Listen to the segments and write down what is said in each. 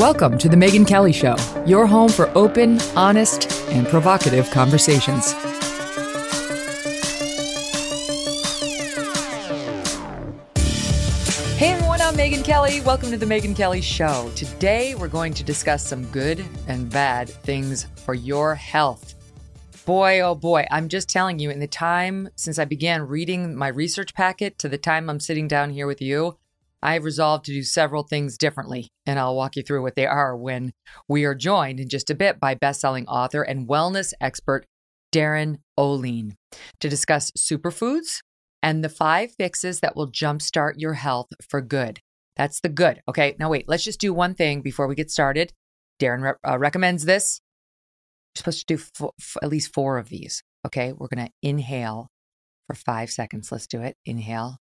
Welcome to The Megyn Kelly Show, your home for open, honest, and provocative conversations. Hey everyone, I'm Megyn Kelly. Welcome to The Megyn Kelly Show. Today we're going to discuss some good and bad things for your health. Boy, oh boy, I'm just telling you, in the time since I began reading my research packet to the time I'm sitting down here with you, I have resolved to do several things differently, and I'll walk you through what they are when we are joined in just a bit by best-selling author and wellness expert Darin Olien to discuss superfoods and the five fixes that will jumpstart your health for good. That's the good. Okay, now wait, let's just do one thing before we get started. Darin re- uh, recommends this. You're supposed to do f- f- at least four of these. Okay, we're going to inhale for five seconds. Let's do it. Inhale.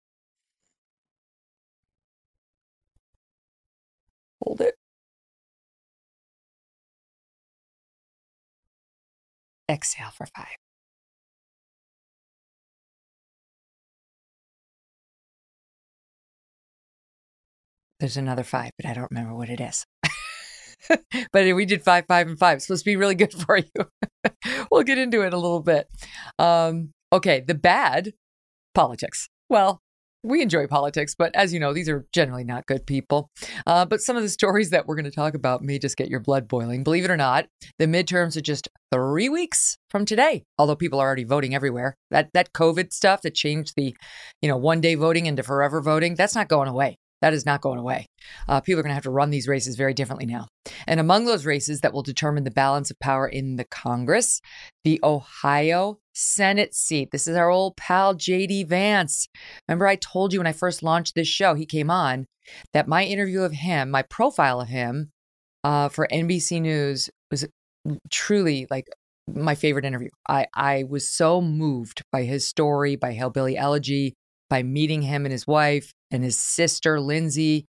Hold it. Exhale for five. There's another five, but I don't remember what it is. but we did five, five, and five. Supposed to be really good for you. we'll get into it a little bit. Um, okay, the bad politics. Well, we enjoy politics, but as you know, these are generally not good people. Uh, but some of the stories that we're going to talk about may just get your blood boiling. Believe it or not, the midterms are just three weeks from today. Although people are already voting everywhere, that that COVID stuff that changed the, you know, one day voting into forever voting, that's not going away. That is not going away. Uh, people are going to have to run these races very differently now. And among those races that will determine the balance of power in the Congress, the Ohio Senate seat. This is our old pal, JD Vance. Remember, I told you when I first launched this show, he came on, that my interview of him, my profile of him uh, for NBC News was truly like my favorite interview. I, I was so moved by his story, by Hillbilly Elegy, by meeting him and his wife and his sister Lindsay.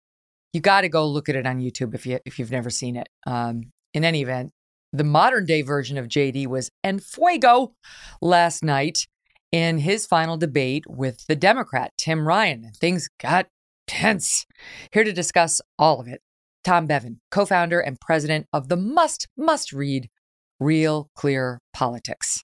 You got to go look at it on YouTube if you if you've never seen it. Um, in any event, the modern day version of JD was en fuego last night in his final debate with the Democrat Tim Ryan. Things got tense. Here to discuss all of it, Tom Bevan, co-founder and president of the must must read Real Clear Politics.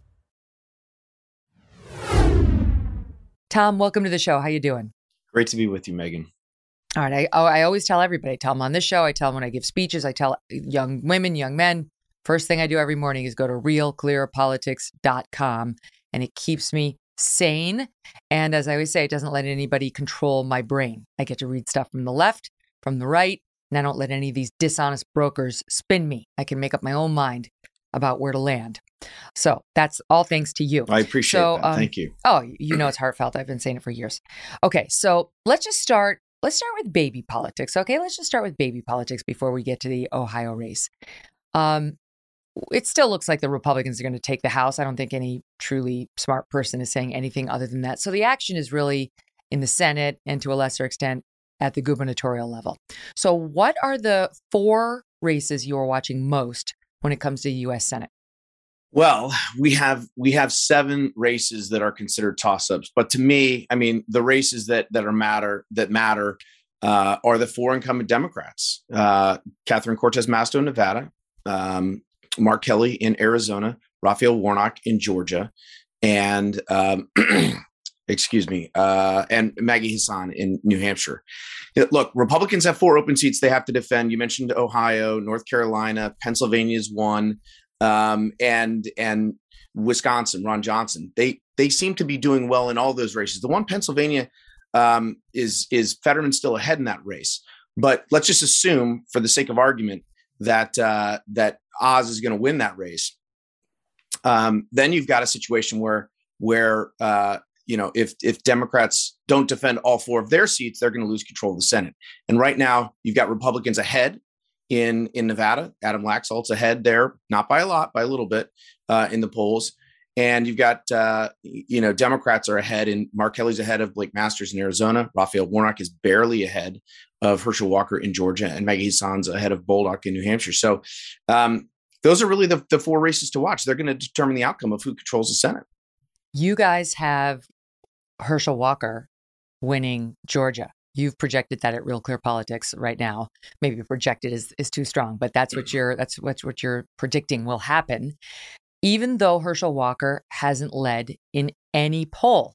Tom, welcome to the show. How you doing? Great to be with you, Megyn. All right. I, oh, I always tell everybody, I tell them on this show, I tell them when I give speeches, I tell young women, young men, first thing I do every morning is go to realclearpolitics.com and it keeps me sane. And as I always say, it doesn't let anybody control my brain. I get to read stuff from the left, from the right, and I don't let any of these dishonest brokers spin me. I can make up my own mind about where to land. So that's all thanks to you. I appreciate So, that. um, Thank you. Oh, you know it's heartfelt. I've been saying it for years. Okay, so let's just start. Let's start with baby politics. Okay, let's just start with baby politics before we get to the Ohio race. Um, it still looks like the Republicans are going to take the House. I don't think any truly smart person is saying anything other than that. So the action is really in the Senate and to a lesser extent at the gubernatorial level. So, what are the four races you are watching most when it comes to U.S. Senate? Well, we have we have seven races that are considered toss-ups, but to me, I mean, the races that that are matter that matter uh, are the four incumbent Democrats: uh, Catherine Cortez Masto in Nevada, um, Mark Kelly in Arizona, Raphael Warnock in Georgia, and um, excuse me, uh, and Maggie Hassan in New Hampshire. Look, Republicans have four open seats they have to defend. You mentioned Ohio, North Carolina, Pennsylvania's one, um, and and Wisconsin. Ron Johnson. They they seem to be doing well in all those races. The one Pennsylvania um, is is Fetterman still ahead in that race, but let's just assume, for the sake of argument, that uh, that Oz is going to win that race. Um, then you've got a situation where where uh, you know, if if Democrats don't defend all four of their seats, they're going to lose control of the Senate. And right now, you've got Republicans ahead in in Nevada. Adam Laxalt's ahead there, not by a lot, by a little bit uh, in the polls. And you've got uh, you know Democrats are ahead, and Mark Kelly's ahead of Blake Masters in Arizona. Raphael Warnock is barely ahead of Herschel Walker in Georgia, and Maggie Hassan's ahead of Bolduc in New Hampshire. So um, those are really the, the four races to watch. They're going to determine the outcome of who controls the Senate. You guys have Herschel Walker winning Georgia. You've projected that at Real Clear Politics right now. Maybe projected is, is too strong, but that's what mm-hmm. you're that's what, what you're predicting will happen. Even though Herschel Walker hasn't led in any poll.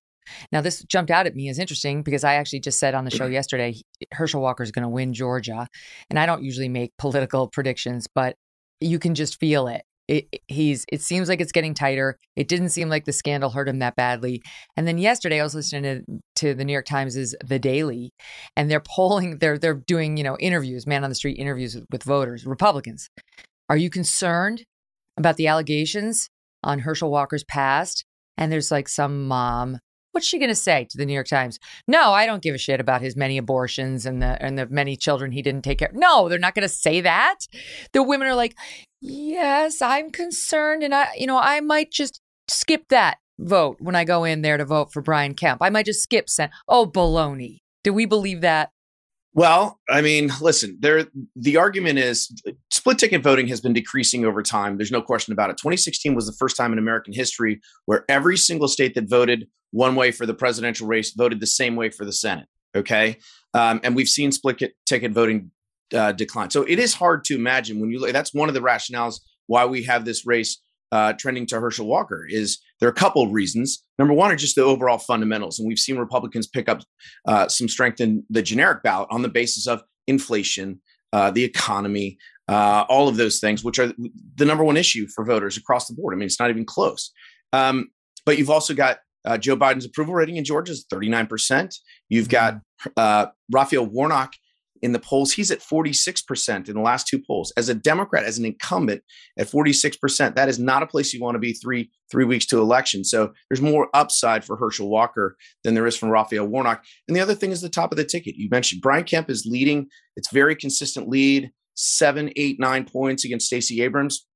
Now, this jumped out at me as interesting because I actually just said on the show yesterday Herschel Walker is going to win Georgia. And I don't usually make political predictions, but you can just feel it it, he's it seems like it's getting tighter. It didn't seem like the scandal hurt him that badly. And then yesterday I was listening to, to the New York Times' The Daily, and they're polling, they're they're doing, you know, interviews, man on the street interviews with, with voters, Republicans. Are you concerned about the allegations on Herschel Walker's past? And there's like some mom What's she going to say to the New York Times? No, I don't give a shit about his many abortions and the and the many children he didn't take care. No, they're not going to say that. The women are like, "Yes, I'm concerned and I you know, I might just skip that vote when I go in there to vote for Brian Kemp. I might just skip sent. Oh, baloney. Do we believe that? Well, I mean, listen, there the argument is split ticket voting has been decreasing over time. There's no question about it. 2016 was the first time in American history where every single state that voted one way for the presidential race voted the same way for the Senate. Okay. Um, and we've seen split ticket voting uh, decline. So it is hard to imagine when you look, that's one of the rationales why we have this race uh, trending to Herschel Walker is there are a couple of reasons. Number one are just the overall fundamentals, and we've seen Republicans pick up uh, some strength in the generic ballot on the basis of inflation, uh, the economy, uh, all of those things, which are the number one issue for voters across the board. I mean, it's not even close. Um, but you've also got uh, Joe Biden's approval rating in Georgia is 39%. You've got mm-hmm. uh, Raphael Warnock in the polls, he's at 46% in the last two polls. As a Democrat, as an incumbent at 46%, that is not a place you want to be three three weeks to election. So there's more upside for Herschel Walker than there is from Raphael Warnock. And the other thing is the top of the ticket. You mentioned Brian Kemp is leading. It's very consistent lead, seven, eight, nine points against Stacey Abrams.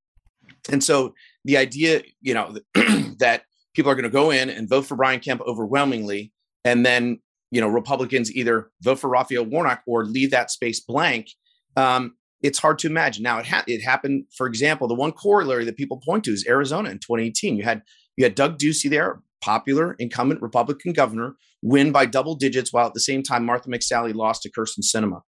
And so the idea, you know, that people are going to go in and vote for Brian Kemp overwhelmingly, and then you know Republicans either vote for Raphael Warnock or leave that space blank. Um, it's hard to imagine. Now it ha- it happened. For example, the one corollary that people point to is Arizona in 2018. You had you had Doug Ducey there, popular incumbent Republican governor, win by double digits, while at the same time Martha McSally lost to Kyrsten Sinema.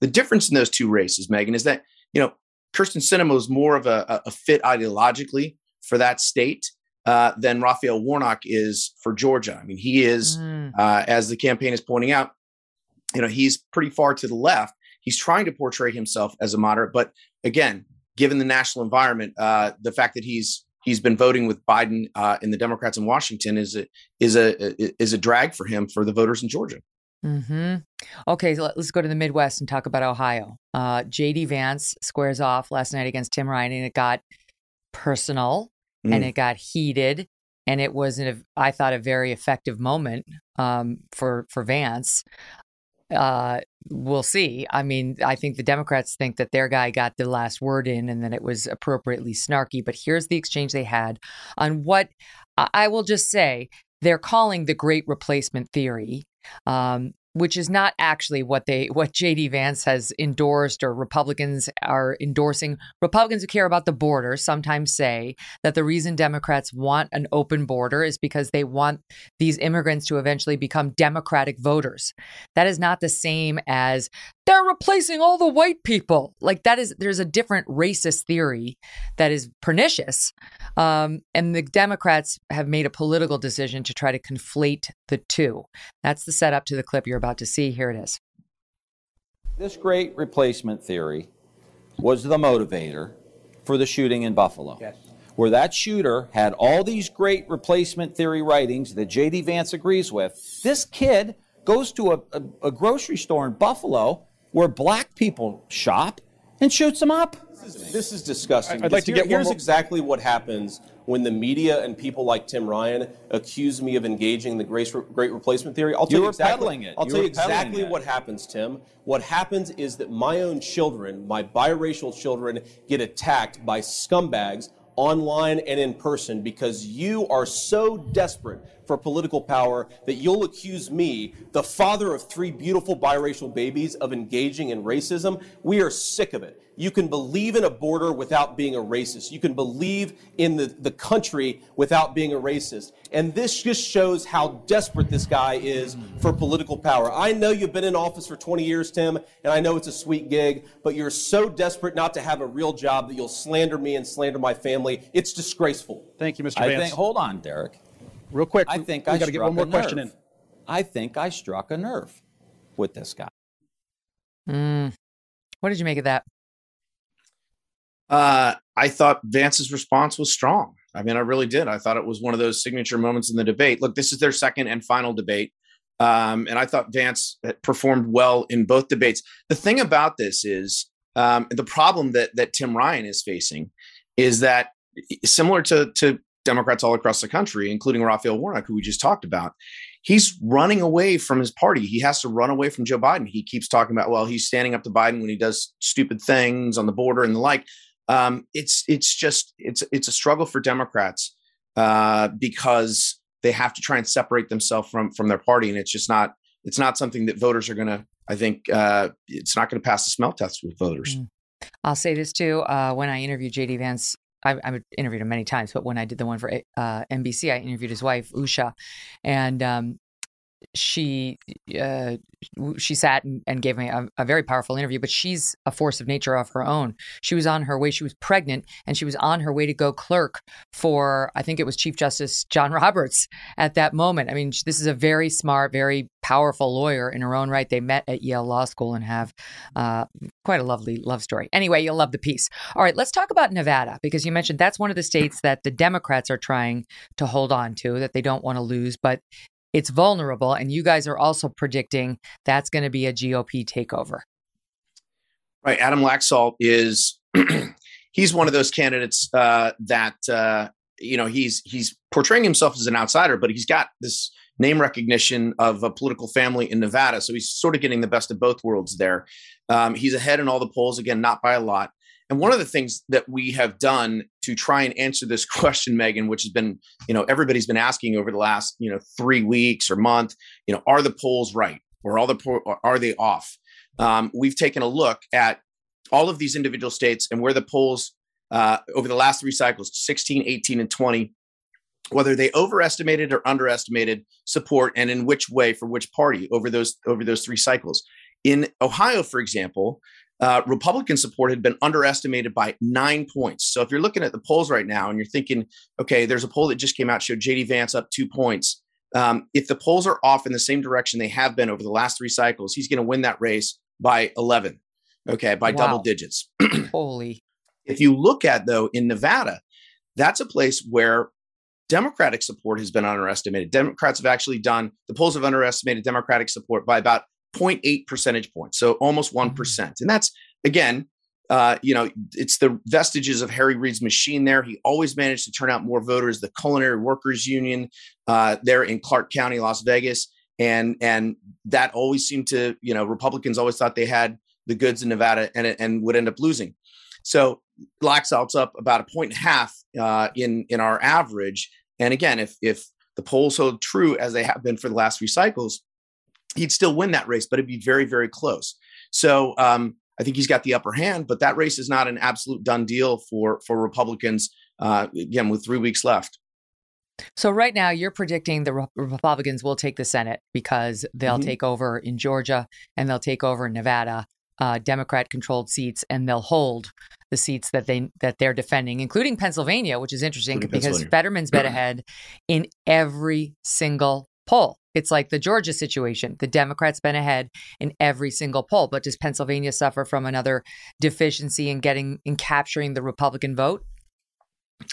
The difference in those two races, Megyn, is that you know Kyrsten Sinema was more of a, a fit ideologically for that state uh, than Raphael Warnock is for Georgia. I mean, he is, mm. uh, as the campaign is pointing out, you know, he's pretty far to the left. He's trying to portray himself as a moderate, but again, given the national environment, uh, the fact that he's he's been voting with Biden uh, and the Democrats in Washington is a is a is a drag for him for the voters in Georgia. Hmm. Okay, so let's go to the Midwest and talk about Ohio. Uh, J.D. Vance squares off last night against Tim Ryan, and it got personal mm. and it got heated and it was an, I thought a very effective moment um, for for Vance. Uh, we'll see. I mean, I think the Democrats think that their guy got the last word in, and that it was appropriately snarky. But here's the exchange they had on what I will just say they're calling the Great Replacement Theory. Um, which is not actually what they what JD Vance has endorsed or Republicans are endorsing. Republicans who care about the border sometimes say that the reason Democrats want an open border is because they want these immigrants to eventually become democratic voters. That is not the same as they're replacing all the white people. Like that is there's a different racist theory that is pernicious. Um, and the Democrats have made a political decision to try to conflate the two. That's the setup to the clip you're about to see. Here it is. This great replacement theory was the motivator for the shooting in Buffalo. Yes. Where that shooter had all these great replacement theory writings that J.D. Vance agrees with. This kid goes to a, a, a grocery store in Buffalo where black people shop and shoots them up. This is, this is disgusting. I'd like to here, get here's exactly what happens when the media and people like Tim Ryan accuse me of engaging in the great, great replacement theory. I'll tell you, exactly, it. I'll you tell you exactly what happens, Tim. What happens is that my own children, my biracial children, get attacked by scumbags online and in person because you are so desperate for political power that you'll accuse me, the father of three beautiful biracial babies, of engaging in racism. We are sick of it. You can believe in a border without being a racist. You can believe in the, the country without being a racist. And this just shows how desperate this guy is for political power. I know you've been in office for 20 years, Tim, and I know it's a sweet gig, but you're so desperate not to have a real job that you'll slander me and slander my family. It's disgraceful. Thank you, Mr. Vance. I think, hold on, Derek. Real quick, I think we, I got to get one more question in. I think I struck a nerve with this guy. Mm. What did you make of that? Uh, I thought Vance's response was strong. I mean, I really did. I thought it was one of those signature moments in the debate. Look, this is their second and final debate. Um, and I thought Vance performed well in both debates. The thing about this is um, the problem that that Tim Ryan is facing is that similar to to Democrats all across the country, including Raphael Warnock, who we just talked about, he's running away from his party. He has to run away from Joe Biden. He keeps talking about, well, he's standing up to Biden when he does stupid things on the border and the like. Um, it's it's just it's it's a struggle for Democrats uh, because they have to try and separate themselves from from their party, and it's just not it's not something that voters are going to. I think uh, it's not going to pass the smell test with voters. Mm. I'll say this too. Uh, when I interviewed JD Vance I've, I've, interviewed him many times, but when I did the one for uh, NBC, I interviewed his wife Usha, and um, she uh, she sat and, gave me a, a, very powerful interview. But she's a force of nature of her own. She was on her way. She was pregnant, and she was on her way to go clerk for I think it was Chief Justice John Roberts at that moment. I mean, this is a very smart, very powerful lawyer in her own right. They met at Yale Law School and have uh, quite a lovely love story. Anyway, you'll love the piece. All right, let's talk about Nevada because you mentioned that's one of the states that the Democrats are trying to hold on to that they don't want to lose, but it's vulnerable. And you guys are also predicting that's going to be a GOP takeover. Right. Adam Laxalt is, he's one of those candidates uh, that, uh, you know, he's he's portraying himself as an outsider, but he's got this name recognition of a political family in Nevada. So he's sort of getting the best of both worlds there. Um, he's ahead in all the polls, again, not by a lot. And one of the things that we have done to try and answer this question, Megyn, which has been, you know, everybody's been asking over the last, you know, three weeks or month, you know, are the polls right or all the or are they off? Um, we've taken a look at all of these individual states and where the polls uh, over the last three cycles 16 18 and 20 whether they overestimated or underestimated support and in which way for which party over those over those three cycles in ohio for example uh, Republican support had been underestimated by nine points. So if you're looking at the polls right now and you're thinking, okay, there's a poll that just came out showed JD Vance up two points. Um, if the polls are off in the same direction they have been over the last three cycles, he's going to win that race by 11. Okay, by wow. double digits. Holy. If you look at though in Nevada, that's a place where Democratic support has been underestimated. Democrats have actually done the polls have underestimated Democratic support by about 0.8 percentage points, so almost 1%. Mm-hmm. And that's, again, uh, you know, it's the vestiges of Harry Reid's machine there. He always managed to turn out more voters. The Culinary Workers Union uh, there in Clark County, Las Vegas. And, and that always seemed to, you know, Republicans always thought they had the goods in Nevada and, and would end up losing. So Laxalt's up about a point and a half uh, in, in our average. And again, if, if the polls hold true as they have been for the last few cycles, he'd still win that race, but it'd be very, very close. So um, I think he's got the upper hand, but that race is not an absolute done deal for for Republicans. Uh, again, with three weeks left. So right now, you're predicting the Republicans will take the Senate because they'll mm-hmm. take over in Georgia and they'll take over in Nevada, uh, Democrat-controlled seats, and they'll hold the seats that they that they're defending, including Pennsylvania, which is interesting because Fetterman's been ahead in every single poll. It's like the Georgia situation. The Democrats been ahead in every single poll, but does Pennsylvania suffer from another deficiency in getting in capturing the Republican vote?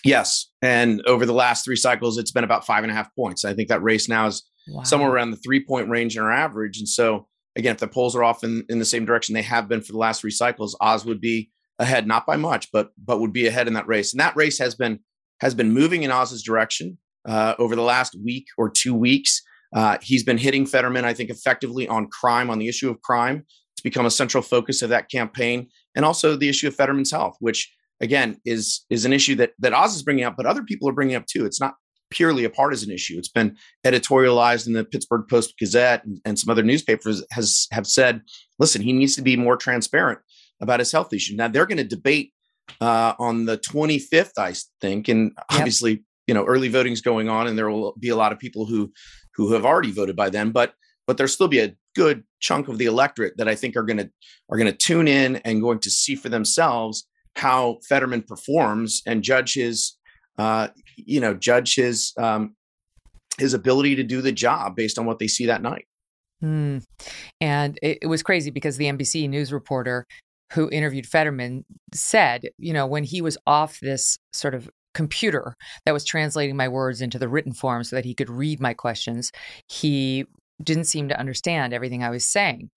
Yes, and over the last three cycles, it's been about five and a half points. I think that race now is wow. somewhere around the three point range in our average. And so, again, if the polls are off in, in the same direction they have been for the last three cycles, Oz would be ahead, not by much, but but would be ahead in that race. And that race has been has been moving in Oz's direction uh, over the last week or two weeks. Uh, he's been hitting Fetterman, I think, effectively on crime, on the issue of crime. It's become a central focus of that campaign, and also the issue of Fetterman's health, which again is is an issue that that Oz is bringing up, but other people are bringing up too. It's not purely a partisan issue. It's been editorialized in the Pittsburgh Post Gazette and, and some other newspapers has have said, listen, he needs to be more transparent about his health issue. Now they're going to debate uh, on the 25th, I think, and yep. obviously, you know, early voting is going on, and there will be a lot of people who who have already voted by then, but but there'll still be a good chunk of the electorate that I think are going to are going to tune in and going to see for themselves how Fetterman performs and judge his, uh, you know, judge his um, his ability to do the job based on what they see that night. Mm. And it, it was crazy because the NBC news reporter who interviewed Fetterman said, you know, when he was off this sort of computer that was translating my words into the written form so that he could read my questions, he didn't seem to understand everything I was saying.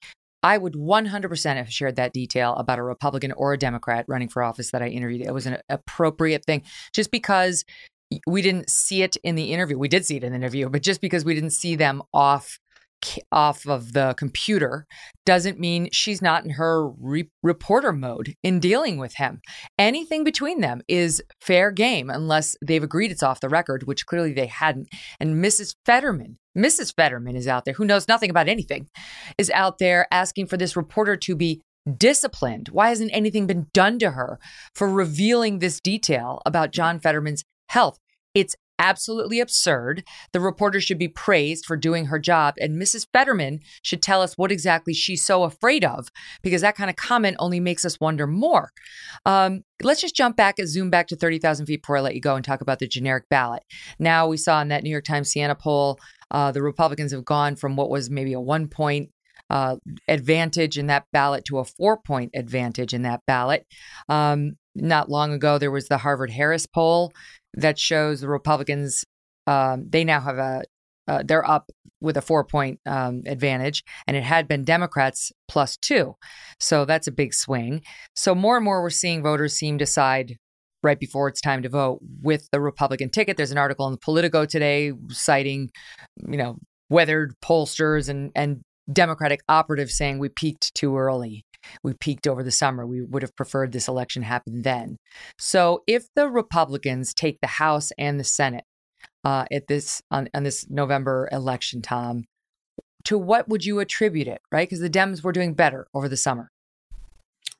I would 100% have shared that detail about a Republican or a Democrat running for office that I interviewed. It was an appropriate thing just because we didn't see it in the interview. We did see it in the interview, but just because we didn't see them off off of the computer doesn't mean she's not in her re- reporter mode in dealing with him. Anything between them is fair game unless they've agreed it's off the record, which clearly they hadn't. And Mrs. Fetterman, Mrs. Fetterman is out there, who knows nothing about anything, is out there asking for this reporter to be disciplined. Why hasn't anything been done to her for revealing this detail about John Fetterman's health? It's absolutely absurd. The reporter should be praised for doing her job, and Mrs. Fetterman should tell us what exactly she's so afraid of, because that kind of comment only makes us wonder more. Um, let's just jump back and zoom back to 30,000 feet before I let you go and talk about the generic ballot. Now, we saw in that New York Times Siena poll, uh, the Republicans have gone from what was maybe a one point uh, advantage in that ballot to a four point advantage in that ballot. Um, not long ago, there was the Harvard Harris poll that shows the Republicans, um, they now have a, uh, they're up with a four point um, advantage, and it had been Democrats plus two. So that's a big swing. So more and more we're seeing voters seem to side right before it's time to vote with the Republican ticket. There's an article in Politico today citing, you know, weathered pollsters and, and Democratic operatives saying we peaked too early. We peaked over the summer. We would have preferred this election happen then. So if the Republicans take the House and the Senate uh, at this on, on this November election, Tom, to what would you attribute it? Right, because the Dems were doing better over the summer.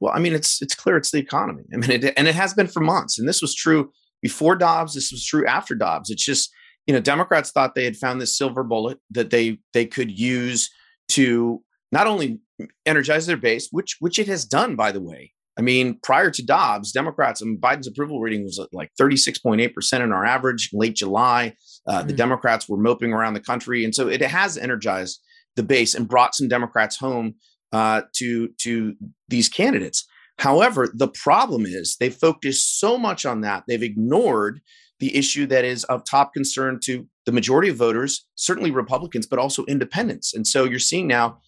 Well, I mean, it's it's clear it's the economy. I mean, it, and it has been for months, and this was true before Dobbs. This was true after Dobbs. It's just you know, Democrats thought they had found this silver bullet that they they could use to not only energize their base, which which it has done, by the way. I mean, prior to Dobbs, Democrats and Biden's approval rating was like 36.8% in our average late July. Uh, mm-hmm. The Democrats were moping around the country. And so it has energized the base and brought some Democrats home uh, to, to these candidates. However, the problem is they focused so much on that, they've ignored the issue that is of top concern to the majority of voters, certainly Republicans, but also independents. And so you're seeing now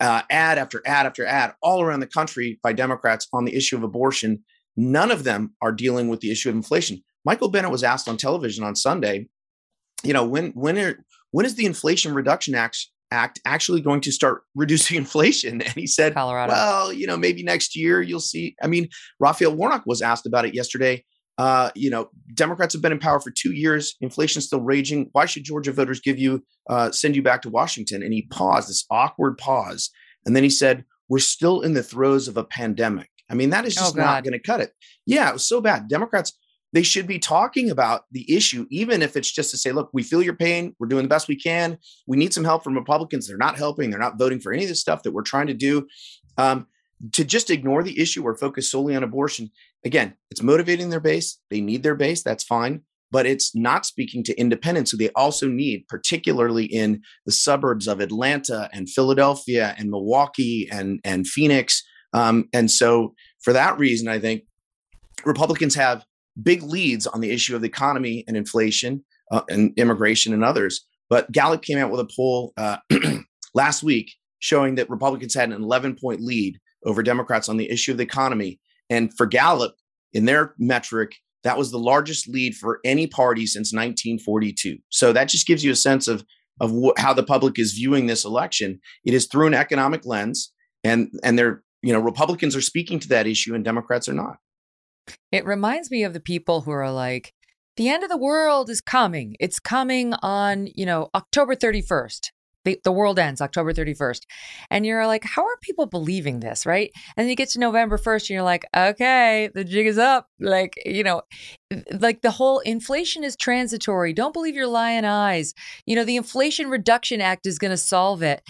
uh, ad after ad after ad all around the country by Democrats on the issue of abortion. None of them are dealing with the issue of inflation. Michael Bennet was asked on television on Sunday, you know, when when are, when is the Inflation Reduction Act Act actually going to start reducing inflation? And he said, Colorado. well, you know, maybe next year you'll see. I mean, Raphael Warnock was asked about it yesterday Uh, you know, Democrats have been in power for two years. Inflation's still raging. Why should Georgia voters give you uh, send you back to Washington? And he paused, this awkward pause, and then he said, "We're still in the throes of a pandemic." I mean, that is Oh, just not going to cut it. Yeah, it was so bad. Democrats they should be talking about the issue, even if it's just to say, "Look, we feel your pain. We're doing the best we can. We need some help from Republicans. They're not helping. They're not voting for any of this stuff that we're trying to do." Um, to just ignore the issue or focus solely on abortion again it's motivating their base they need their base that's fine but it's not speaking to independents who they also need particularly in the suburbs of atlanta and philadelphia and milwaukee and and phoenix. Um, and so for that reason i think republicans have big leads on the issue of the economy and inflation uh, and immigration and others. But gallup came out with a poll uh, last week showing that republicans had an 11 point lead over democrats on the issue of the economy and for Gallup, in their metric, that was the largest lead for any party since 1942. So that just gives you a sense of of wh- how the public is viewing this election. It is through an economic lens, and and they're you know Republicans are speaking to that issue, and Democrats are not. It reminds me of the people who are like, the end of the world is coming. It's coming on, you know, October 31st. The, the world ends October 31st. And you're like, how are people believing this? Right. And then you get to November 1st and you're like, okay, the jig is up. Like, you know, like the whole inflation is transitory. Don't believe your lying eyes. You know, the Inflation Reduction Act is going to solve it.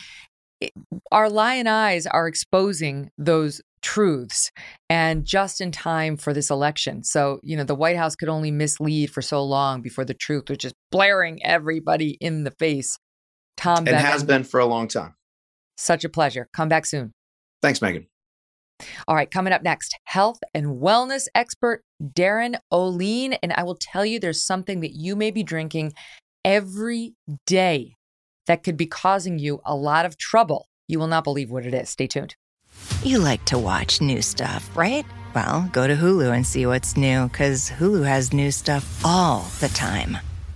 it. Our lying eyes are exposing those truths and just in time for this election. So, you know, the White House could only mislead for so long before the truth was just blaring everybody in the face. Tom and Bevan, has been for a long time. such a pleasure. Come back soon. Thanks, Megyn. All right, coming up next, health and wellness expert Darin Olien. And I will tell you there's something that you may be drinking every day that could be causing you a lot of trouble. You will not believe what it is. Stay tuned. You like to watch new stuff, right? Well, go to Hulu and see what's new, because Hulu has new stuff all the time.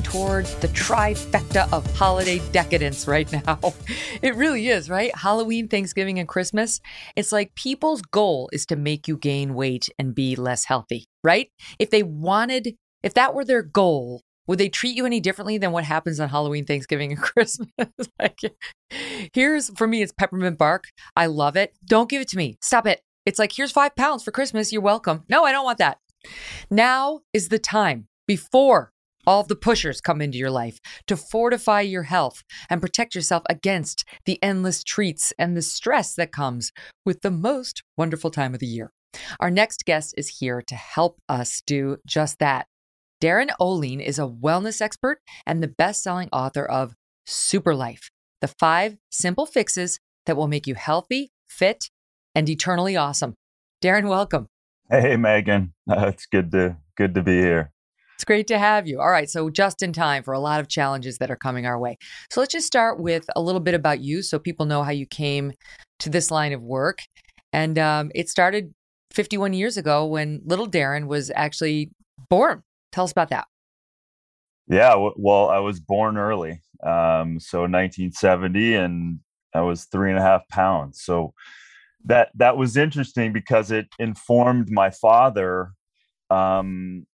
Hurtling towards the trifecta of holiday decadence right now. It really is, right? Halloween, Thanksgiving, and Christmas. It's like people's goal is to make you gain weight and be less healthy, right? If they wanted, if that were their goal, would they treat you any differently than what happens on Halloween, Thanksgiving, and Christmas? like, here's for me, it's peppermint bark. I love it. Don't give it to me. Stop it. It's like, here's five pounds for Christmas. You're welcome. No, I don't want that. Now is the time before all the pushers come into your life to fortify your health and protect yourself against the endless treats and the stress that comes with the most wonderful time of the year. Our next guest is here to help us do just that. Darin Olien is a wellness expert and the best selling author of Super Life, the five simple fixes that will make you healthy, fit, and eternally awesome. Darin, welcome. Hey Megyn, uh, it's good to good to be here. It's great to have you. All right, so just in time for a lot of challenges that are coming our way. So let's just start with a little bit about you so people know how you came to this line of work. And um, it started 51 years ago when little Darin was actually born. Tell us about that. Yeah, well, I was born early, um, so 1970, and I was three and a half pounds. So that that was interesting because it informed my father. Um,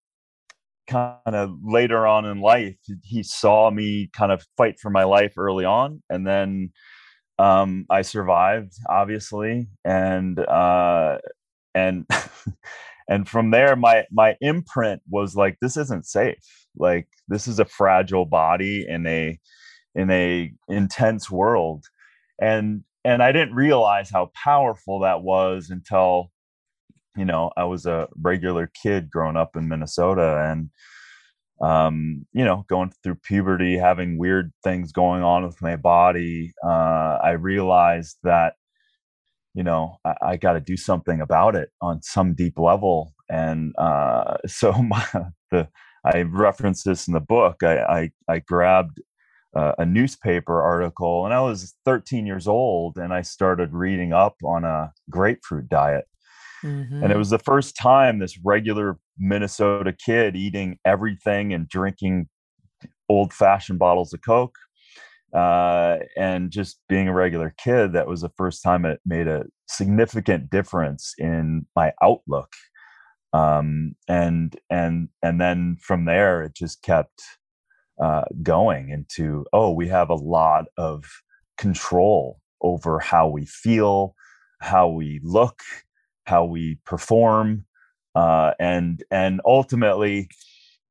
kind of later on in life, he saw me kind of fight for my life early on, and then um, I survived, obviously, and uh, and and from there, my my imprint was like, this isn't safe. Like this is a fragile body in a in a intense world, and and I didn't realize how powerful that was until you know I was a regular kid growing up in Minnesota and um, you know, going through puberty, having weird things going on with my body, uh, I realized that, you know, I, I got to do something about it on some deep level. and uh, so my, the I referenced this in the book. I I, I grabbed uh, a newspaper article, and I was 13 years old, and I started reading up on a grapefruit diet. Mm-hmm. And it mm-hmm. was the first time this regular Minnesota kid eating everything and drinking old fashioned bottles of Coke uh, and just being a regular kid. That was the first time it made a significant difference in my outlook. Um, and and and then from there, it just kept uh, going into oh, we have a lot of control over how we feel, how we look, how we perform, uh, and and ultimately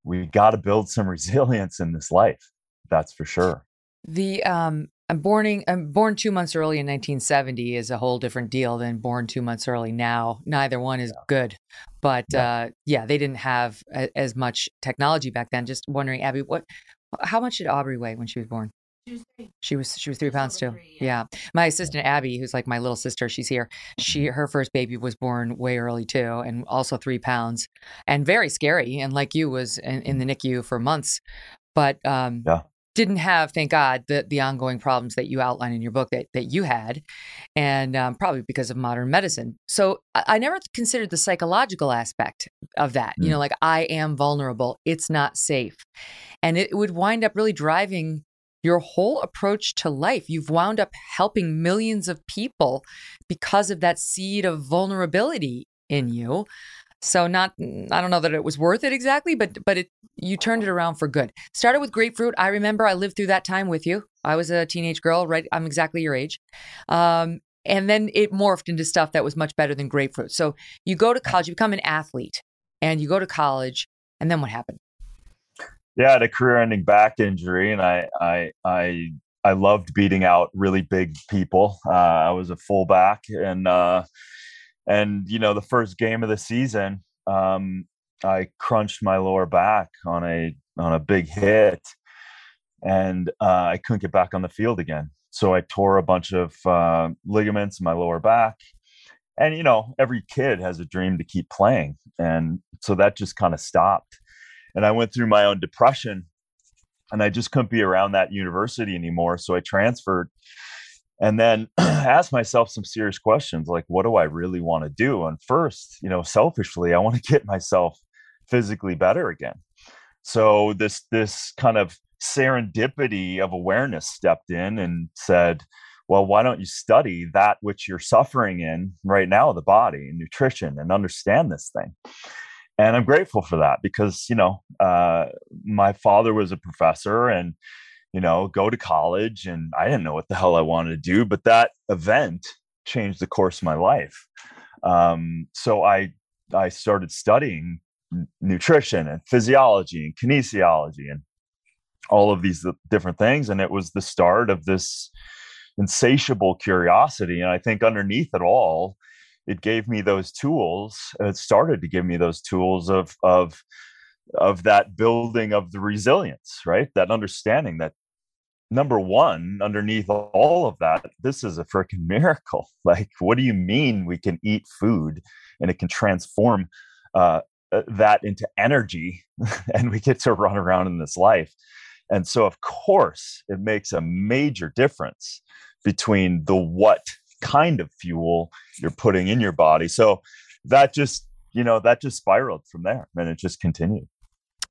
we got to build some resilience in this life. That's for sure. The um, I'm born I'm born two months early in 1970 is a whole different deal than born two months early now. Neither one is yeah. good, but yeah. Uh, yeah, they didn't have a, as much technology back then. Just wondering, Abby, what, how much did Aubrey weigh when she was born? She was three. She was she was three pounds too. Three, yeah. yeah. My assistant Abby, who's like my little sister, she's here. She her first baby was born way early too, and also three pounds, and very scary. And like you, was in, in the NICU for months, but um, yeah. didn't have, thank God, the the ongoing problems that you outline in your book that that you had, and um, probably because of modern medicine. So I, I, never considered the psychological aspect of that. Mm. You know, like I am vulnerable. It's not safe, and it would wind up really driving your whole approach to life. You've wound up helping millions of people because of that seed of vulnerability in you. So not I don't know that it was worth it exactly, but but it you turned it around for good. Started with grapefruit. I remember I lived through that time with you. I was a teenage girl, right? I'm exactly your age. Um, and then it morphed into stuff that was much better than grapefruit. So you go to college, you become an athlete, and you go to college, and then what happened? Yeah, I had a career-ending back injury, and I I I I loved beating out really big people. Uh, I was a fullback, and uh, and you know the first game of the season, um, I crunched my lower back on a on a big hit, and uh, I couldn't get back on the field again. So I tore a bunch of uh, ligaments in my lower back, and you know every kid has a dream to keep playing, and so that just kind of stopped and I went through my own depression and I just couldn't be around that university anymore. So I transferred and then asked myself some serious questions like, what do I really want to do? And first, you know, selfishly, I want to get myself physically better again. So this this kind of serendipity of awareness stepped in and said, well, why don't you study that which you're suffering in right now, the body and nutrition, and understand this thing? And i'm grateful for that because you know uh, my father was a professor and you know go to college and i didn't know what the hell i wanted to do but that event changed the course of my life. Um, so i i started studying nutrition and physiology and kinesiology and all of these different things. And it was the start of this insatiable curiosity. And i think underneath it all it gave me those tools it started to give me those tools of of of that building of the resilience right? That understanding that number one underneath all of that this is a freaking miracle. Like what do you mean we can eat food and it can transform uh, uh that into energy and we get to run around in this life? And so of course it makes a major difference between the what kind of fuel you're putting in your body. So that just, you know, that just spiraled from there and it just continued.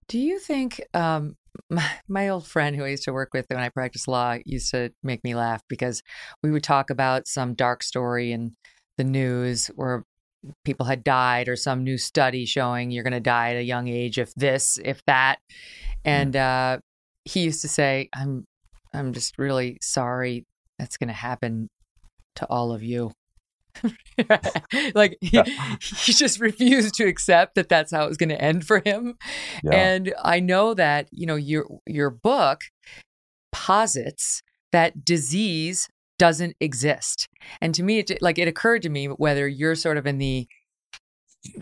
Do you think um, my, my old friend who I used to work with when I practiced law used to make me laugh because we would talk about some dark story in the news where people had died or some new study showing you're going to die at a young age if this if that mm. and uh, he used to say i'm i'm just really sorry that's going to happen to all of you. like he, he just refused to accept that that's how it was going to end for him. Yeah. And I know that, you know, your your book posits that disease doesn't exist. And to me it like it occurred to me whether you're sort of in the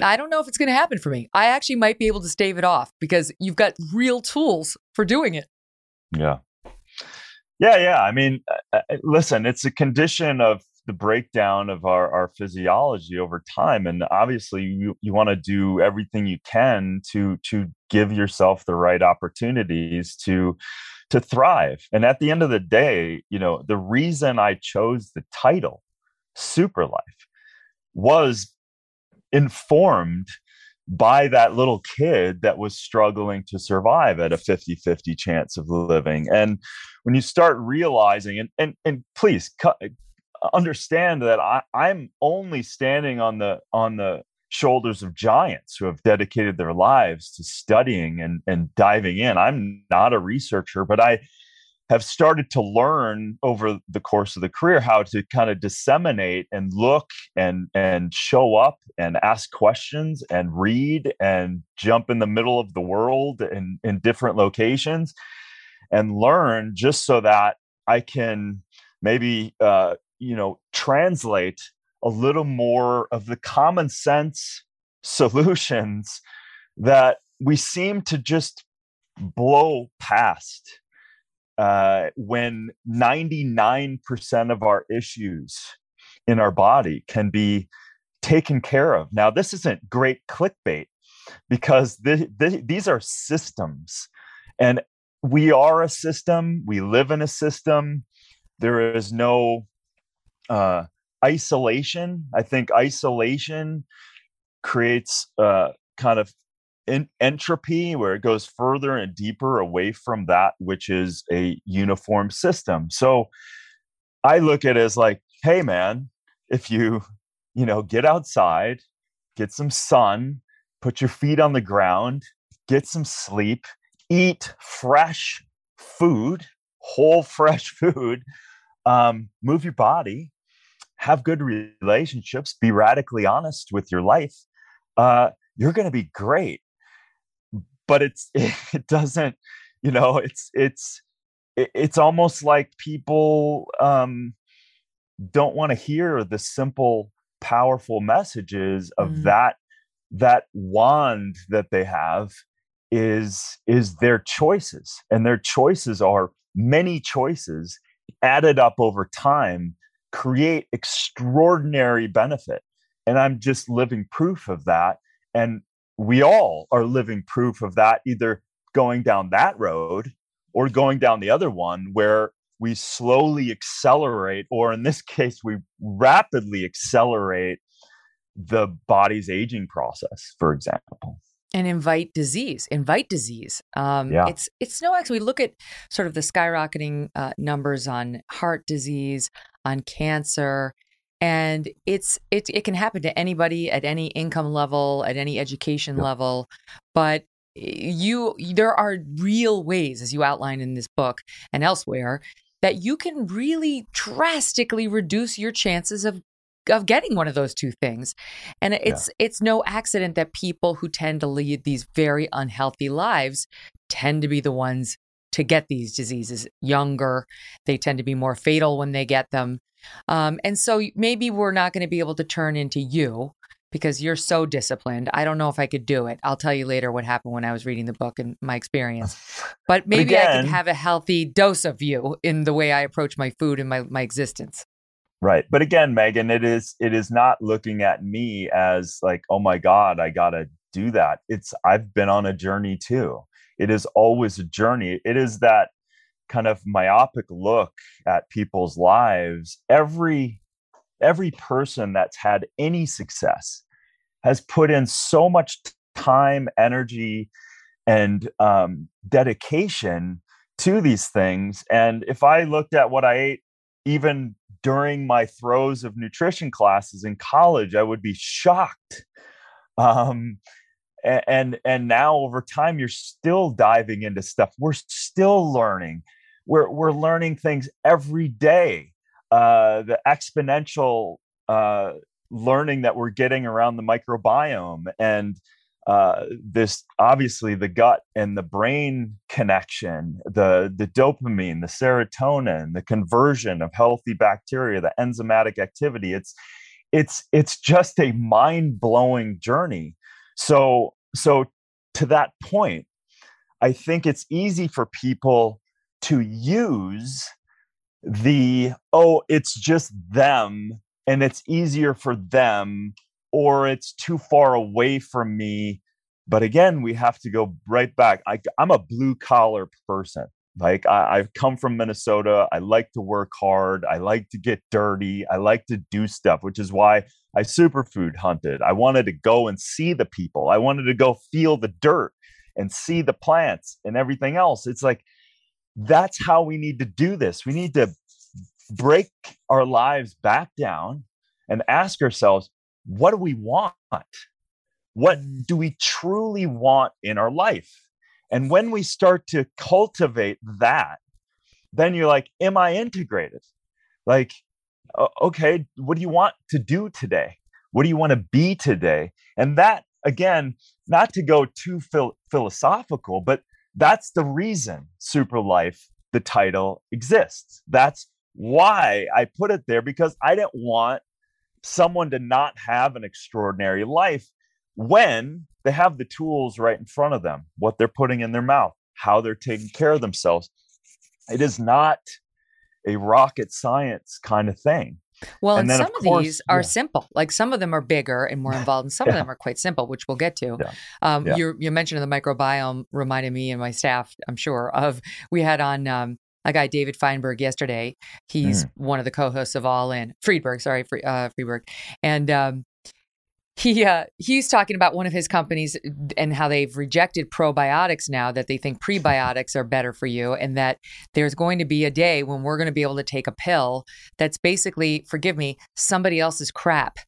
I don't know if it's going to happen for me. I actually might be able to stave it off because you've got real tools for doing it. Yeah. Yeah, yeah. I mean, uh, uh, listen, it's a condition of the breakdown of our, our physiology over time and obviously you, you want to do everything you can to to give yourself the right opportunities to to thrive and at the end of the day you know the reason i chose the title super life was informed by that little kid that was struggling to survive at a 50-50 chance of living. And when you start realizing and and, and please understand that I, i'm only standing on the on the shoulders of giants who have dedicated their lives to studying and, and diving in. I'm not a researcher but i have started to learn over the course of the career how to kind of disseminate and look and and show up and ask questions and read and jump in the middle of the world in, in different locations and learn just so that I can maybe uh, you know translate a little more of the common sense solutions that we seem to just blow past uh, when 99% of our issues in our body can be taken care of. Now, this isn't great clickbait because the, the, these are systems, and we are a system. We live in a system. There is no uh, isolation. I think isolation creates uh, kind of in, entropy where it goes further and deeper away from that which is a uniform system. So i look at it as like hey man if you you know get outside get some sun put your feet on the ground get some sleep eat fresh food whole fresh food um, move your body have good relationships be radically honest with your life uh, you're going to be great but it's it doesn't you know it's it's it's almost like people um don't want to hear the simple powerful messages of mm. that that wand that they have is is their choices and their choices are many choices added up over time create extraordinary benefit and i'm just living proof of that and we all are living proof of that, either going down that road or going down the other one where we slowly accelerate, or in this case, we rapidly accelerate the body's aging process, for example. And invite disease, invite disease. Um, yeah. It's it's no accident. We look at sort of the skyrocketing uh, numbers on heart disease, on cancer, and it's it it can happen to anybody at any income level at any education yep. level but eh, you there are real ways as you outline in this book and elsewhere that you can really drastically reduce your chances of of getting one of those two things and it's yeah. it's no accident that people who tend to lead these very unhealthy lives tend to be the ones to get these diseases younger they tend to be more fatal when they get them um, and so maybe we're not going to be able to turn into you because you're so disciplined. I don't know if I could do it. I'll tell you later what happened when I was reading the book and my experience. But maybe again, I could have a healthy dose of you in the way I approach my food and my, my existence. Right. But again, Megyn, it is it is not looking at me as like, oh my God, I gotta do that. It's I've been on a journey too. It is always a journey. It is that kind of myopic look at people's lives every every person that's had any success has put in so much time energy and um, dedication to these things. And if i looked at what i ate even during my throes of nutrition classes in college i would be shocked. Um, and and now over time you're still diving into stuff. We're still learning we're we're learning things every day. Uh, the exponential uh, learning that we're getting around the microbiome and uh, this obviously the gut and the brain connection, the the dopamine, the serotonin, the conversion of healthy bacteria, the enzymatic activity. It's it's it's just a mind blowing journey. So so to that point, I think it's easy for people to use the oh it's just them and it's easier for them or it's too far away from me. But again we have to go right back. I, am a blue collar person. Like I, i've come from minnesota. I like to work hard. I like to get dirty. I like to do stuff which is why i superfood hunted. I wanted to go and see the people. I wanted to go feel the dirt and see the plants and everything else. It's like that's how we need to do this we need to break our lives back down and ask ourselves what do we want? What mm. do we truly want in our life? And when we start to cultivate that, then you're like, Am I integrated? Like, okay, what do you want to do today? What do you want to be today? And that, again, not to go too phil- philosophical, but that's the reason Super Life, the title, exists. That's why I put it there because I didn't want someone to not have an extraordinary life when they have the tools right in front of them, what they're putting in their mouth, how they're taking care of themselves. It is not a rocket science kind of thing. Well, and, and some of, course, these are yeah. simple. Like some of them are bigger and more involved, and some yeah. of them are quite simple, which we'll get to. Yeah. Um, you you mentioned the microbiome reminded me and my staff, I'm sure, of we had on um, a guy David Feinberg yesterday. He's mm. one of the co-hosts of All In. Friedberg, sorry, Free, uh, Friedberg, and um, he uh, he's talking about one of his companies and how they've rejected probiotics now that they think prebiotics are better for you, and that there's going to be a day when we're going to be able to take a pill that's basically, forgive me, somebody else's crap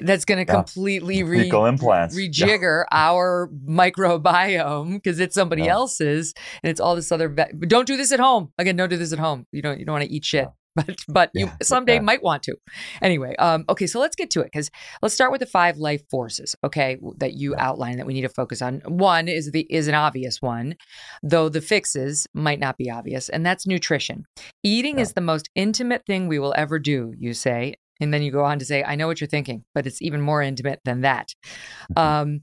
that's going to yeah. completely re- implants. rejigger yeah. our microbiome because it's somebody yeah. else's and it's all this other ve- don't do this at home again don't do this at home you don't you don't want to eat shit but but you someday might want to anyway um, okay so let's get to it because let's start with the five life forces okay that you outline that we need to focus on one is the is an obvious one though the fixes might not be obvious and that's nutrition eating is the most intimate thing we will ever do you say and then you go on to say, I know what you're thinking, but it's even more intimate than that. Mm-hmm. Um,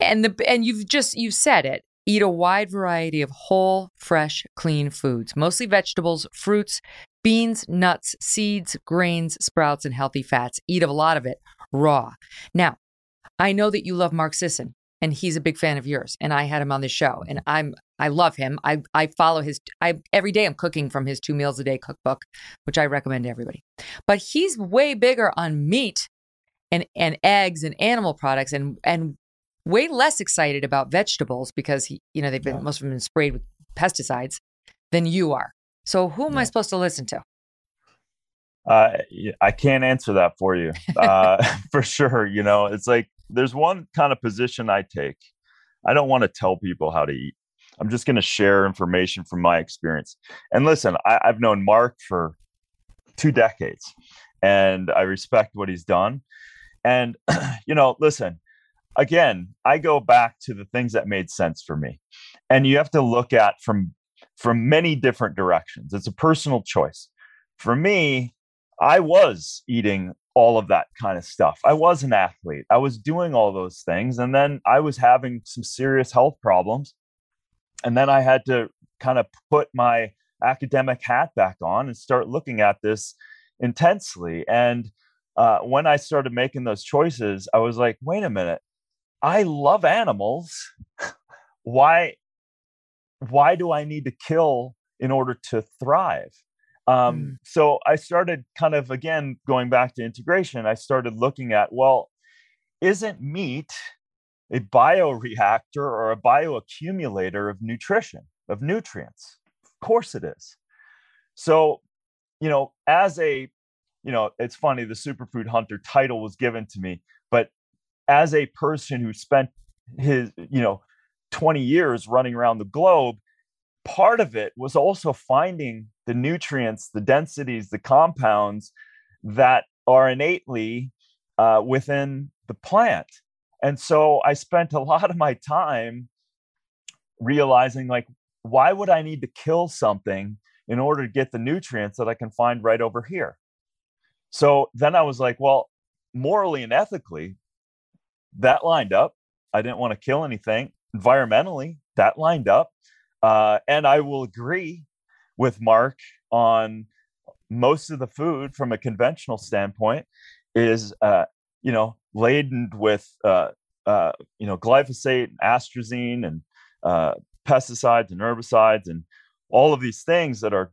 and the and you've just you've said it. Eat a wide variety of whole, fresh, clean foods, mostly vegetables, fruits, beans, nuts, seeds, grains, sprouts, and healthy fats. Eat a lot of it raw. Now, I know that you love Mark Sisson and he's a big fan of yours. And I had him on the show, and I'm I love him. I I follow his. I every day I'm cooking from his two meals a day cookbook, which I recommend to everybody. But he's way bigger on meat and and eggs and animal products, and and way less excited about vegetables because he you know they've been yeah. most of them been sprayed with pesticides than you are. So who am yeah. I supposed to listen to? Uh, I can't answer that for you, uh, for sure. You know, it's like there's one kind of position I take. I don't want to tell people how to eat. I'm just going to share information from my experience. And listen, I, I've known Mark for two decades, and I respect what he's done. And you know, listen, again, I go back to the things that made sense for me, and you have to look at from from many different directions. It's a personal choice. For me, I was eating all of that kind of stuff. I was an athlete. I was doing all those things. And then I was having some serious health problems. And then I had to kind of put my academic hat back on and start looking at this intensely. And uh, when I started making those choices, I was like, wait a minute, I love animals. why, why do I need to kill in order to thrive? Um, mm. So I started kind of again going back to integration. I started looking at well, isn't meat a bioreactor or a bioaccumulator of nutrition of nutrients? Of course it is. So, you know, as a you know, it's funny the superfood hunter title was given to me, but as a person who spent his you know 20 years running around the globe part of it was also finding the nutrients, the densities, the compounds that are innately uh, within the plant. And so I spent a lot of my time realizing, like, why would I need to kill something in order to get the nutrients that I can find right over here? So then I was like, well, morally and ethically, that lined up. I didn't want to kill anything. Environmentally, that lined up. Uh, and I will agree with Mark on most of the food from a conventional standpoint is uh, you know laden with uh, uh, you know glyphosate and atrazine and uh, pesticides and herbicides and all of these things that are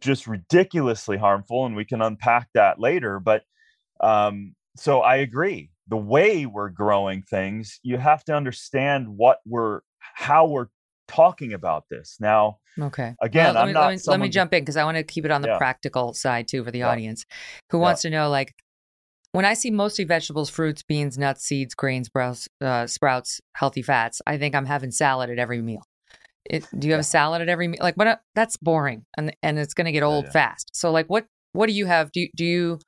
just ridiculously harmful and we can unpack that later but um, so i agree the way we're growing things you have to understand what we're how we're talking about this now Okay. again Well, let, i'm me, not let, me, let me jump in because I want to keep it on the Yeah. practical side too for the Yeah. audience who Yeah. wants to know like when I see mostly vegetables, fruits, beans, nuts, seeds, grains, sprouts, uh, sprouts, healthy fats, I think I'm having salad at every meal. It, do you have a salad at every meal? Like, what? a- That's boring, and and it's going to get old fast. So, like, what what do you have? Do you, do you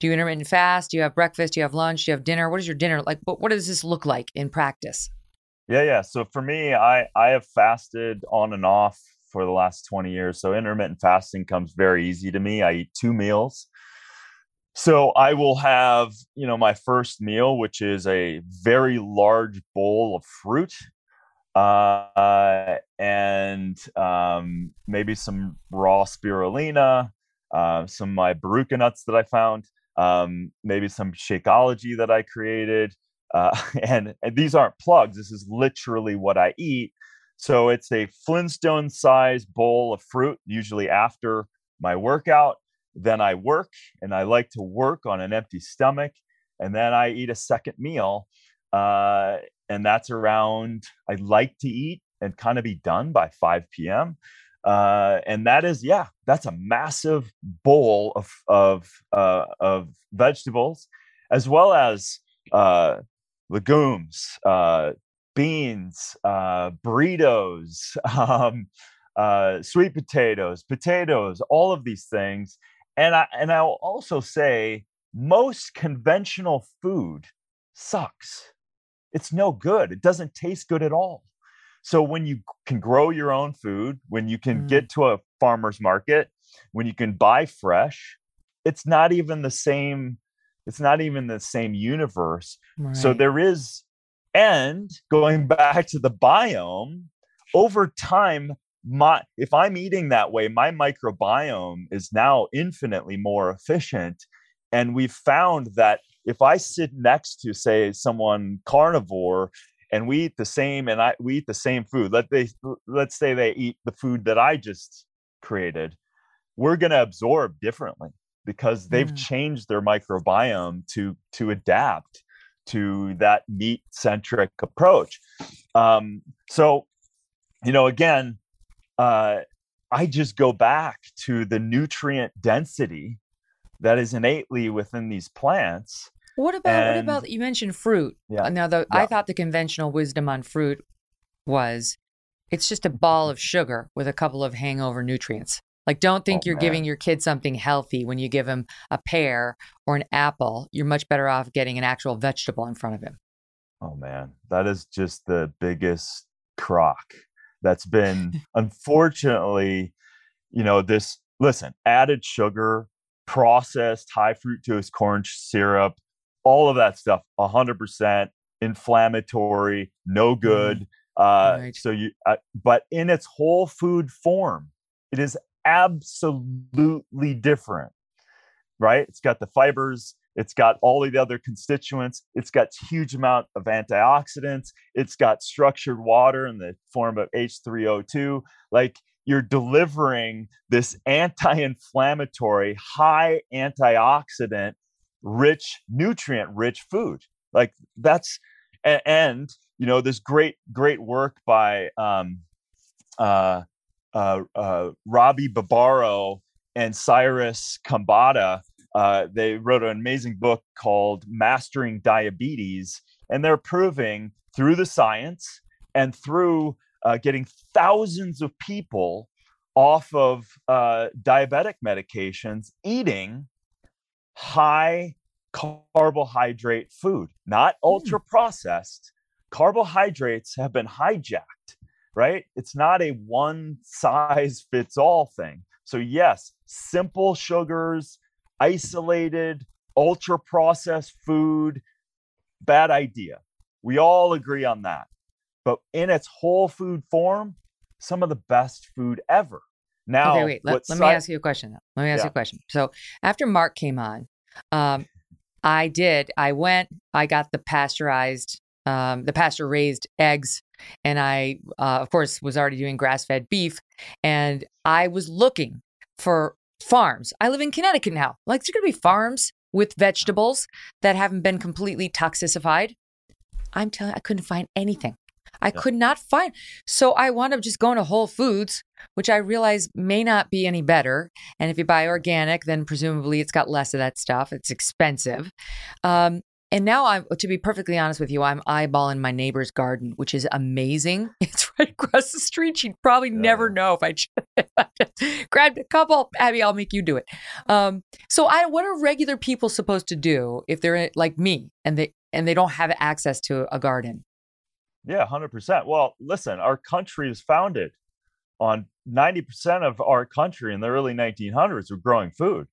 do you intermittent fast? Do you have breakfast? Do you have lunch? Do you have dinner? What is your dinner like? What what does this look like in practice? Yeah, yeah. So for me, I I have fasted on and off for the last 20 years. So intermittent fasting comes very easy to me. I eat two meals. So I will have, you know, my first meal, which is a very large bowl of fruit, uh, and um, maybe some raw spirulina, uh, some of my baruka nuts that I found, um, maybe some Shakeology that I created, uh, and, and these aren't plugs. This is literally what I eat. So it's a Flintstone size bowl of fruit, usually after my workout. Then I work, and I like to work on an empty stomach. And then I eat a second meal. Uh, and that's around, I like to eat and kind of be done by 5 p.m. Uh, and that is, yeah, that's a massive bowl of, of, uh, of vegetables, as well as uh, legumes, uh, beans, uh, burritos, um, uh, sweet potatoes, potatoes, all of these things. And I and I'll also say most conventional food sucks. It's no good. It doesn't taste good at all. So when you can grow your own food, when you can Mm. get to a farmer's market, when you can buy fresh, it's not even the same. It's not even the same universe so there is, and going back to the biome, over time, my if I'm eating that way, my microbiome is now infinitely more efficient. And we've found that if I sit next to, say, someone carnivore and we eat the same and I we eat the same food, let they let's say they eat the food that I just created, we're gonna absorb differently because they've Mm. changed their microbiome to to adapt to that meat centric approach. Um, so, you know, again, uh, I just go back to the nutrient density that is innately within these plants. What about what about you mentioned fruit? Yeah. Now, the I thought the conventional wisdom on fruit was it's just a ball of sugar with a couple of hangover nutrients. Like, don't think Oh, you're man. giving your kid something healthy when you give him a pear or an apple. You're much better off getting an actual vegetable in front of him. Oh man, that is just the biggest crock that's been unfortunately, you know, this listen, added sugar, processed high fructose corn syrup, all of that stuff 100% inflammatory, no good. Uh Right. so you uh, but in its whole food form, it is absolutely different. Right? It's got the fibers, it's got all of the other constituents. It's got huge amount of antioxidants. It's got structured water in the form of H3O2. Like you're delivering this anti-inflammatory, high antioxidant, rich, nutrient-rich food. Like that's a- and you know this great great work by um, uh, uh, uh, Robby Barbaro and Cyrus Khambatta uh, they wrote an amazing book called Mastering Diabetes, and they're proving through the science and through uh, getting thousands of people off of uh, diabetic medications eating high carbohydrate food, not hmm. ultra processed. Carbohydrates have been hijacked, right? It's not a one size fits all thing. So, yes, simple sugars, isolated, ultra processed food, bad idea. We all agree on that. But in its whole food form, some of the best food ever. Now, okay, wait. Let, let si- me ask you a question. Though. Let me ask Yeah. you a question. So after Mark came on, um, I did. I went. I got the pasteurized, um, the pasture raised eggs, and I, uh, of course, was already doing grass fed beef, and I was looking for farms. I live in Connecticut now. Like there's going to be farms with vegetables that haven't been completely toxicified. I'm telling. I couldn't find anything. I could not find. So I wound up just going to Whole Foods, which I realize may not be any better. And if you buy organic, then presumably it's got less of that stuff. It's expensive. Um, and now I'm, to be perfectly honest with you, I'm eyeballing my neighbor's garden, which is amazing. It's right across the street. She'd probably never know if I ch- grabbed a couple. Abby, I'll make you do it. Um, so I, what are regular people supposed to do if they're like me and they and they don't have access to a garden? Yeah, 100%. Well, listen, our country is founded on 90% of our country in the early 1900s were growing food.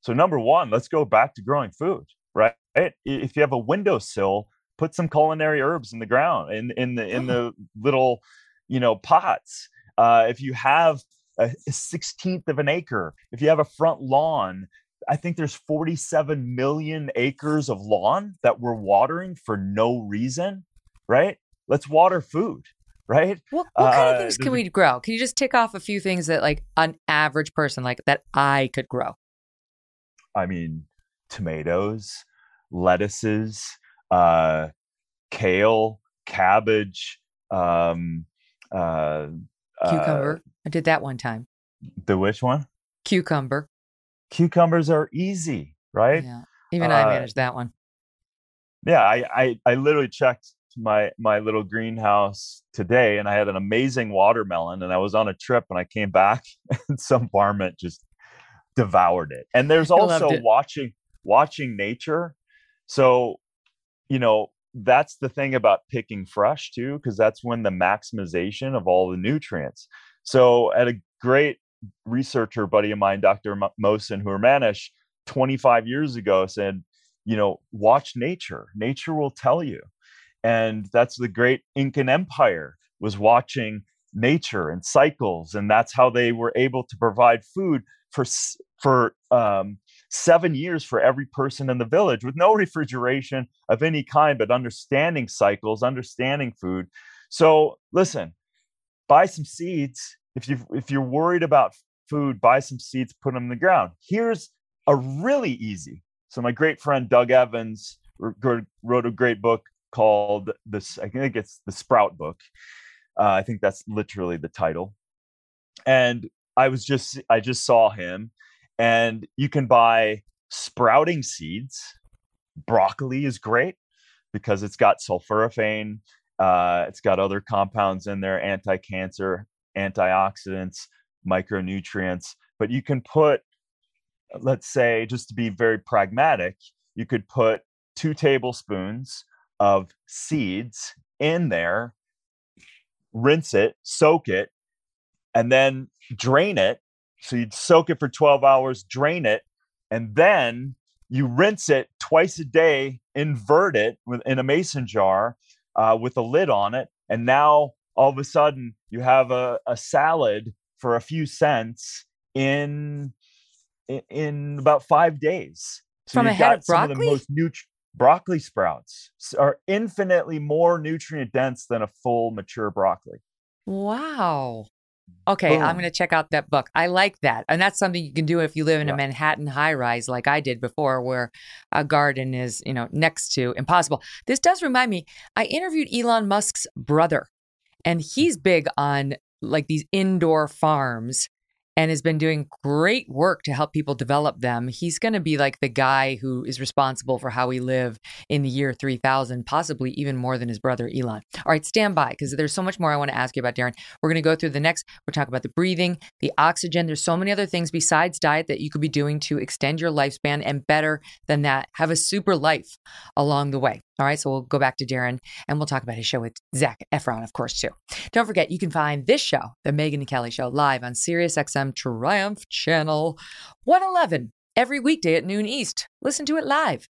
So, number one, let's go back to growing food, right? If you have a windowsill, put some culinary herbs in the ground, in, in, the, in the little, you know, pots. Uh, if you have a a 16th of an acre, if you have a front lawn, I think there's 47 million acres of lawn that we're watering for no reason, right? Let's water food, right? What, what kind of Uh, things can we grow? Can you just tick off a few things that like an average person like that I could grow? I mean, tomatoes, lettuces, uh, kale, cabbage, um, uh, Cucumber. I did that one time. Uh, the which one? Cucumber. Cucumbers are easy, right? Yeah. Even I Uh, managed that one. yeah I, I i literally checked my my little greenhouse today and i had an amazing watermelon and i was on a trip and i came back and some varmint just devoured it. And there's also watching watching nature. So you know that's the thing about picking fresh too because that's when the maximization of all the nutrients. So at a great researcher buddy of mine dr Mo- mosin Hurmanish, 25 years ago said you know watch nature. Nature will tell you and that's the great incan empire was watching nature and cycles and that's how they were able to provide food for for um, seven years for every person in the village with no refrigeration of any kind but understanding cycles understanding food. So listen buy some seeds. If you if you're worried about food buy some seeds put them in the ground. Here's a really easy. So my great friend doug evans wrote a great book called this i think it's the sprout book. Uh, i think that's literally the title. And i was just i just saw him and you can buy sprouting seeds. Broccoli is great because it's got sulforaphane uh, it's got other compounds in there anti-cancer antioxidants micronutrients. But you can put let's say just to be very pragmatic you could put two tablespoons of seeds in there rinse it soak it and then drain it so you'd soak it for 12 hours drain it and then you rinse it twice a day invert it in a mason jar uh, with a lid on it and now all of a sudden you have a, a salad for a few cents in in, about five days so From a head got of some of the broccoli? most nutri- broccoli sprouts are infinitely more nutrient dense than a full mature broccoli Wow. Okay, I'm going to check out that book. I like that. And that's something you can do if you live in a Manhattan high rise like I did before where a garden is, you know, next to impossible. This does remind me I interviewed Elon Musk's brother and he's big on like these indoor farms and has been doing great work to help people develop them. He's going to be like the guy who is responsible for how we live in the year 3000, possibly even more than his brother Elon. All right, stand by because there's so much more I want to ask you about, Darin. We're going to go through the next, we're talking about the breathing, the oxygen. There's so many other things besides diet that you could be doing to extend your lifespan and better than that, have a super life along the way. All right, so we'll go back to Darin and we'll talk about his show with Zac Efron, of course, too. Don't forget, you can find this show, The Megyn and Kelly Show, live on SiriusXM Triumph Channel 111 every weekday at noon East. Listen to it live.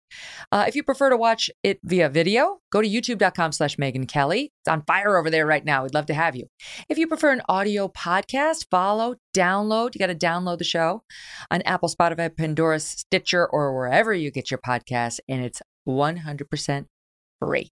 Uh, if you prefer to watch it via video, go to youtube.com slash Megyn Kelly. It's on fire over there right now. We'd love to have you. If you prefer an audio podcast, follow, download. You got to download the show on Apple, Spotify, Pandora, Stitcher, or wherever you get your podcasts, and it's 100% free.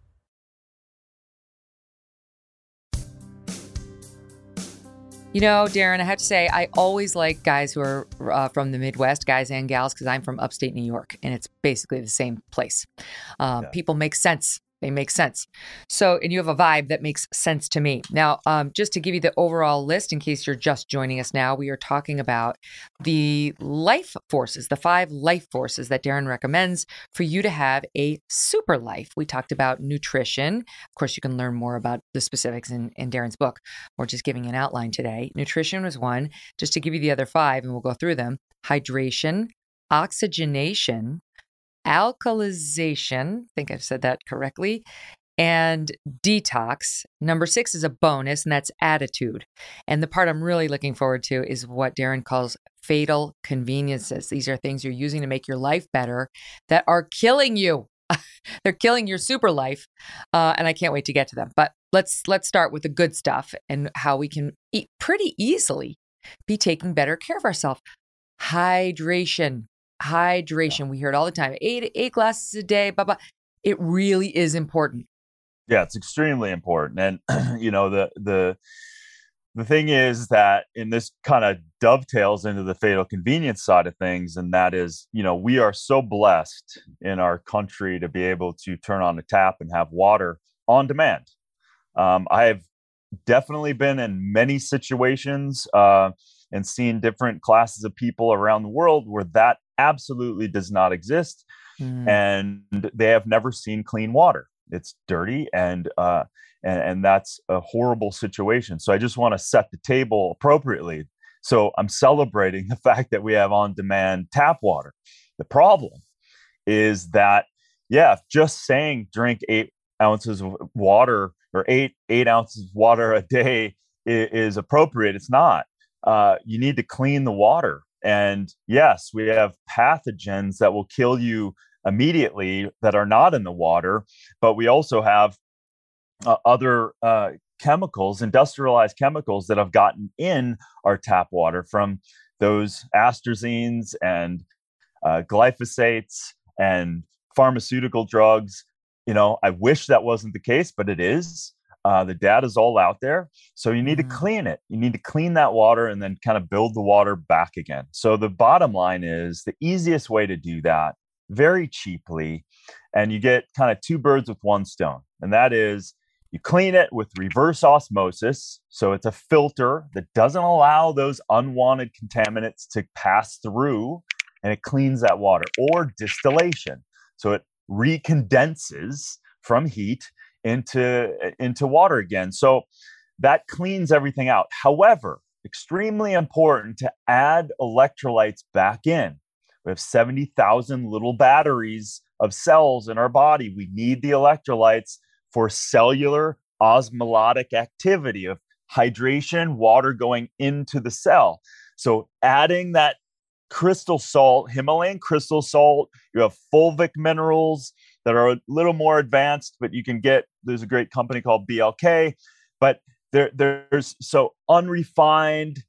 You know, Darin, I have to say, I always like guys who are uh, from the Midwest, guys and gals, because I'm from upstate New York and it's basically the same place. Um, yeah. People make sense they make sense. So, and you have a vibe that makes sense to me. Now, um, just to give you the overall list, in case you're just joining us now, we are talking about the life forces, the five life forces that Darin recommends for you to have a super life. We talked about nutrition. Of course, you can learn more about the specifics in, in Darin's book. We're just giving an outline today. Nutrition was one. Just to give you the other five, and we'll go through them hydration, oxygenation, alkalization. I think I've said that correctly. And detox. Number six is a bonus, and that's attitude. And the part I'm really looking forward to is what Darin calls fatal conveniences. These are things you're using to make your life better that are killing you. They're killing your super life, uh, and I can't wait to get to them. But let's let's start with the good stuff and how we can eat pretty easily be taking better care of ourselves. Hydration hydration. We hear it all the time. Eight eight glasses a day. Blah blah. It really is important. Yeah, it's extremely important. And you know the the the thing is that in this kind of dovetails into the fatal convenience side of things and that is you know we are so blessed in our country to be able to turn on a tap and have water on demand um, i have definitely been in many situations uh, and seeing different classes of people around the world where that absolutely does not exist. Mm. And they have never seen clean water. It's dirty and, uh, and, and that's a horrible situation. So I just want to set the table appropriately. So I'm celebrating the fact that we have on demand tap water. The problem is that, yeah, just saying drink eight ounces of water or eight eight ounces of water a day is, is appropriate. It's not. Uh, you need to clean the water and yes, we have pathogens that will kill you immediately that are not in the water, but we also have uh, other uh, chemicals, industrialized chemicals that have gotten in our tap water from those atrazines and uh, glyphosates and pharmaceutical drugs. You know, I wish that wasn't the case, but it is. Uh, the data is all out there. So you need mm-hmm. to clean it. You need to clean that water and then kind of build the water back again. So the bottom line is the easiest way to do that very cheaply, and you get kind of two birds with one stone. And that is you clean it with reverse osmosis. So it's a filter that doesn't allow those unwanted contaminants to pass through and it cleans that water, or distillation. So it recondenses from heat into into water again. So that cleans everything out. However, extremely important to add electrolytes back in. We have 70,000 little batteries of cells in our body. We need the electrolytes for cellular osmotic activity of hydration, water going into the cell. So adding that crystal salt, Himalayan crystal salt, you have fulvic minerals, that are a little more advanced, but you can get there's a great company called BLK, but there there's so unrefined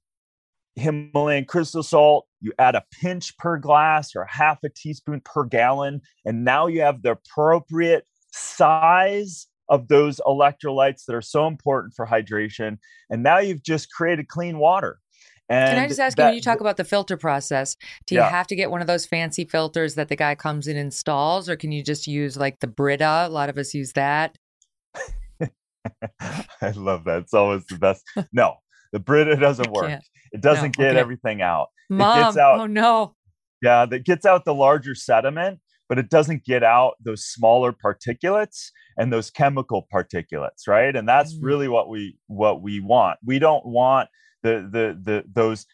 Himalayan crystal salt. You add a pinch per glass or half a teaspoon per gallon, and now you have the appropriate size of those electrolytes that are so important for hydration. And now you've just created clean water. And Can I just ask that, you when you talk about the filter process, do you yeah. have to get one of those fancy filters that the guy comes and installs, or can you just use like the Brita? A lot of us use that. I love that. It's always the best. No, the Brita doesn't work. It doesn't no, get okay. everything out. Mom, it gets out. Oh no. yeah, that gets out the larger sediment, but it doesn't get out those smaller particulates and those chemical particulates, right? And that's mm. really what we what we want. We don't want the the the those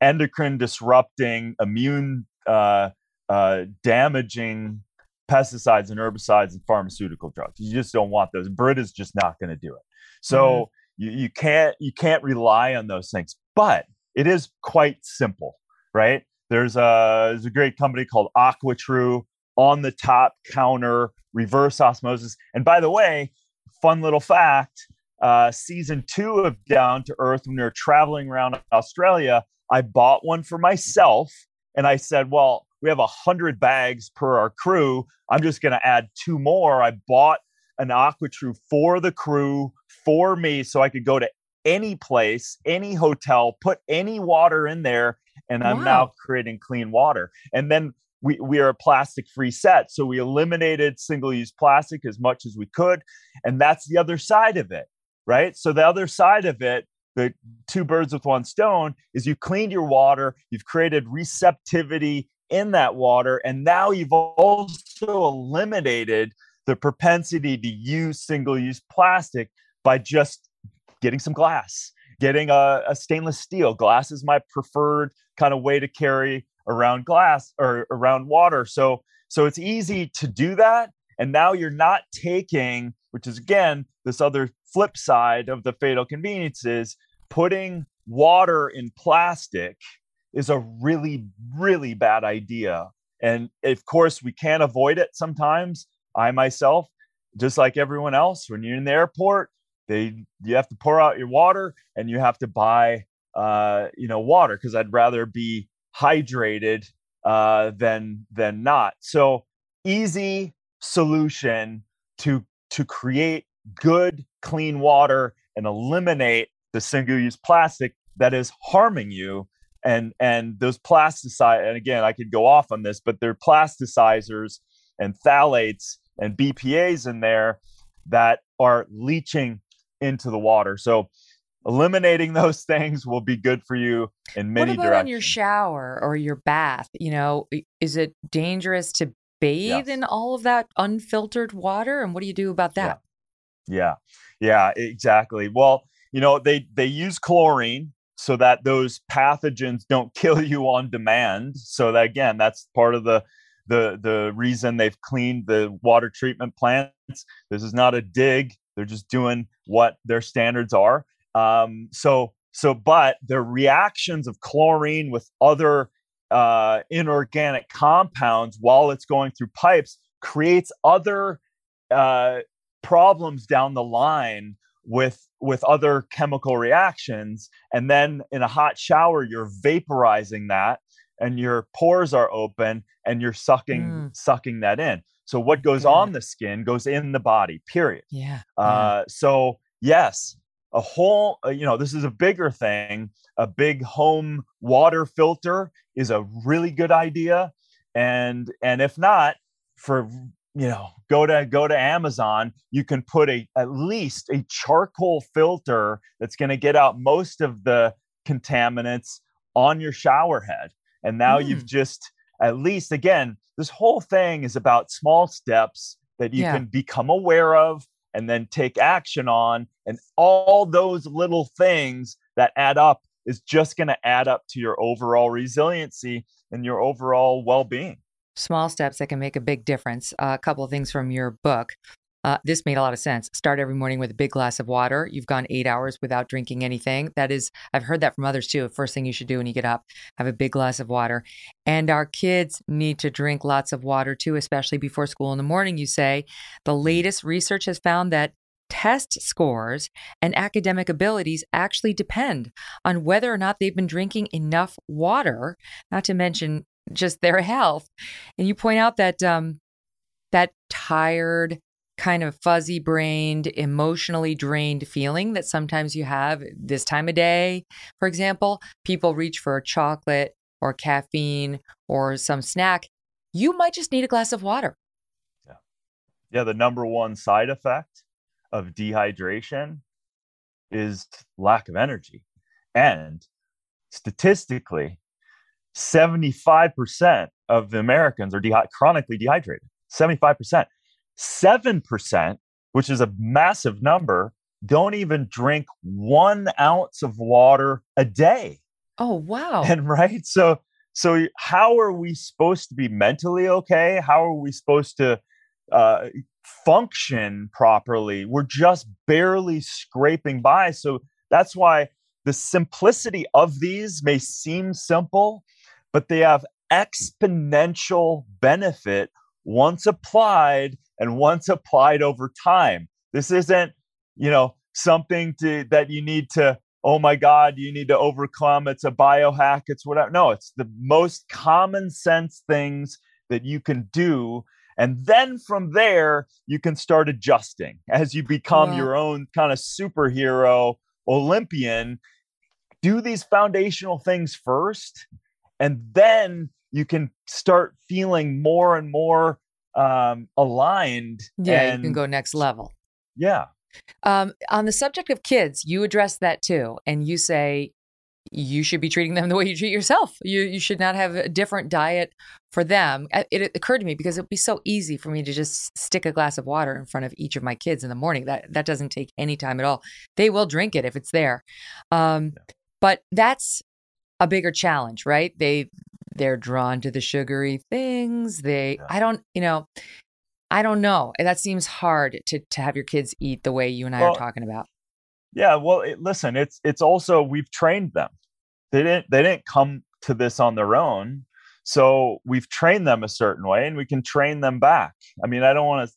endocrine disrupting, immune uh, uh, damaging pesticides and herbicides and pharmaceutical drugs. You just don't want those. Brita is just not going to do it. So mm. you, you can't you can't rely on those things. But it is quite simple, right? There's a there's a great company called AquaTru on the top counter reverse osmosis. And by the way, fun little fact: uh, season two of Down to Earth, when we were traveling around Australia, I bought one for myself, and I said, "Well, we have a hundred bags per our crew. I'm just going to add two more." I bought an AquaTru for the crew for me, so I could go to any place, any hotel, put any water in there, and I'm wow. now creating clean water. And then we, we are a plastic free set. So we eliminated single use plastic as much as we could. And that's the other side of it, right? So the other side of it, the two birds with one stone, is you cleaned your water, you've created receptivity in that water, and now you've also eliminated the propensity to use single use plastic by just getting some glass, getting a, a stainless steel. Glass is my preferred kind of way to carry around glass or around water. So so it's easy to do that. And now you're not taking, which is again this other flip side of the fatal conveniences, putting water in plastic is a really, really bad idea. And of course, we can't avoid it sometimes. I myself, just like everyone else, when you're in the airport, they you have to pour out your water and you have to buy uh, you know water because I'd rather be hydrated uh, than than not. So easy solution to to create good clean water and eliminate the single use plastic that is harming you and and those plasticize and again I could go off on this but they're plasticizers and phthalates and BPAs in there that are leaching into the water. So eliminating those things will be good for you in many what about directions. on your shower or your bath? You know, is it dangerous to bathe yes. in all of that unfiltered water? And what do you do about that? Yeah. yeah, exactly. Well, you know, they they use chlorine so that those pathogens don't kill you on demand. So that again, that's part of the the the reason they've cleaned the water treatment plants. This is not a dig. They're just doing what their standards are. Um, so so, but the reactions of chlorine with other uh, inorganic compounds while it's going through pipes creates other uh, problems down the line with with other chemical reactions and then in a hot shower you're vaporizing that and your pores are open and you're sucking mm. sucking that in so what goes yeah. on the skin goes in the body period yeah, uh, yeah. so yes a whole uh, you know this is a bigger thing a big home water filter is a really good idea and and if not for you know go to go to amazon you can put a at least a charcoal filter that's going to get out most of the contaminants on your shower head and now mm. you've just at least again this whole thing is about small steps that you yeah. can become aware of and then take action on. And all those little things that add up is just going to add up to your overall resiliency and your overall well being. Small steps that can make a big difference. Uh, a couple of things from your book. Uh, this made a lot of sense. Start every morning with a big glass of water. You've gone eight hours without drinking anything. That is, I've heard that from others too. First thing you should do when you get up, have a big glass of water. And our kids need to drink lots of water too, especially before school in the morning. You say the latest research has found that test scores and academic abilities actually depend on whether or not they've been drinking enough water, not to mention just their health. And you point out that um, that tired, kind of fuzzy brained, emotionally drained feeling that sometimes you have this time of day. For example, people reach for chocolate or caffeine or some snack. You might just need a glass of water. Yeah. Yeah. The number one side effect of dehydration is lack of energy. And statistically, 75% of the Americans are de- chronically dehydrated. 75%. 7%, which is a massive number, don't even drink one ounce of water a day. Oh, wow. And right. So, so how are we supposed to be mentally okay? How are we supposed to uh, function properly? We're just barely scraping by. So that's why the simplicity of these may seem simple, but they have exponential benefit once applied and once applied over time. This isn't, you know, something to that you need to oh my god you need to overcome it's a biohack it's whatever no it's the most common sense things that you can do. And then from there you can start adjusting. As you become your own kind of superhero olympian do these foundational things first and then you can start feeling more and more um, aligned. Yeah, and, you can go next level. Yeah. Um, on the subject of kids, you address that too, and you say you should be treating them the way you treat yourself. You you should not have a different diet for them. It, it occurred to me because it'd be so easy for me to just stick a glass of water in front of each of my kids in the morning. That that doesn't take any time at all. They will drink it if it's there. Um, but that's a bigger challenge, right? They they're drawn to the sugary things. They Yeah. I don't, you know, I don't know. That seems hard to to have your kids eat the way you and I Well, are talking about. Yeah, well, it, listen, it's it's also we've trained them. They didn't they didn't come to this on their own. So we've trained them a certain way and we can train them back. I mean, I don't want to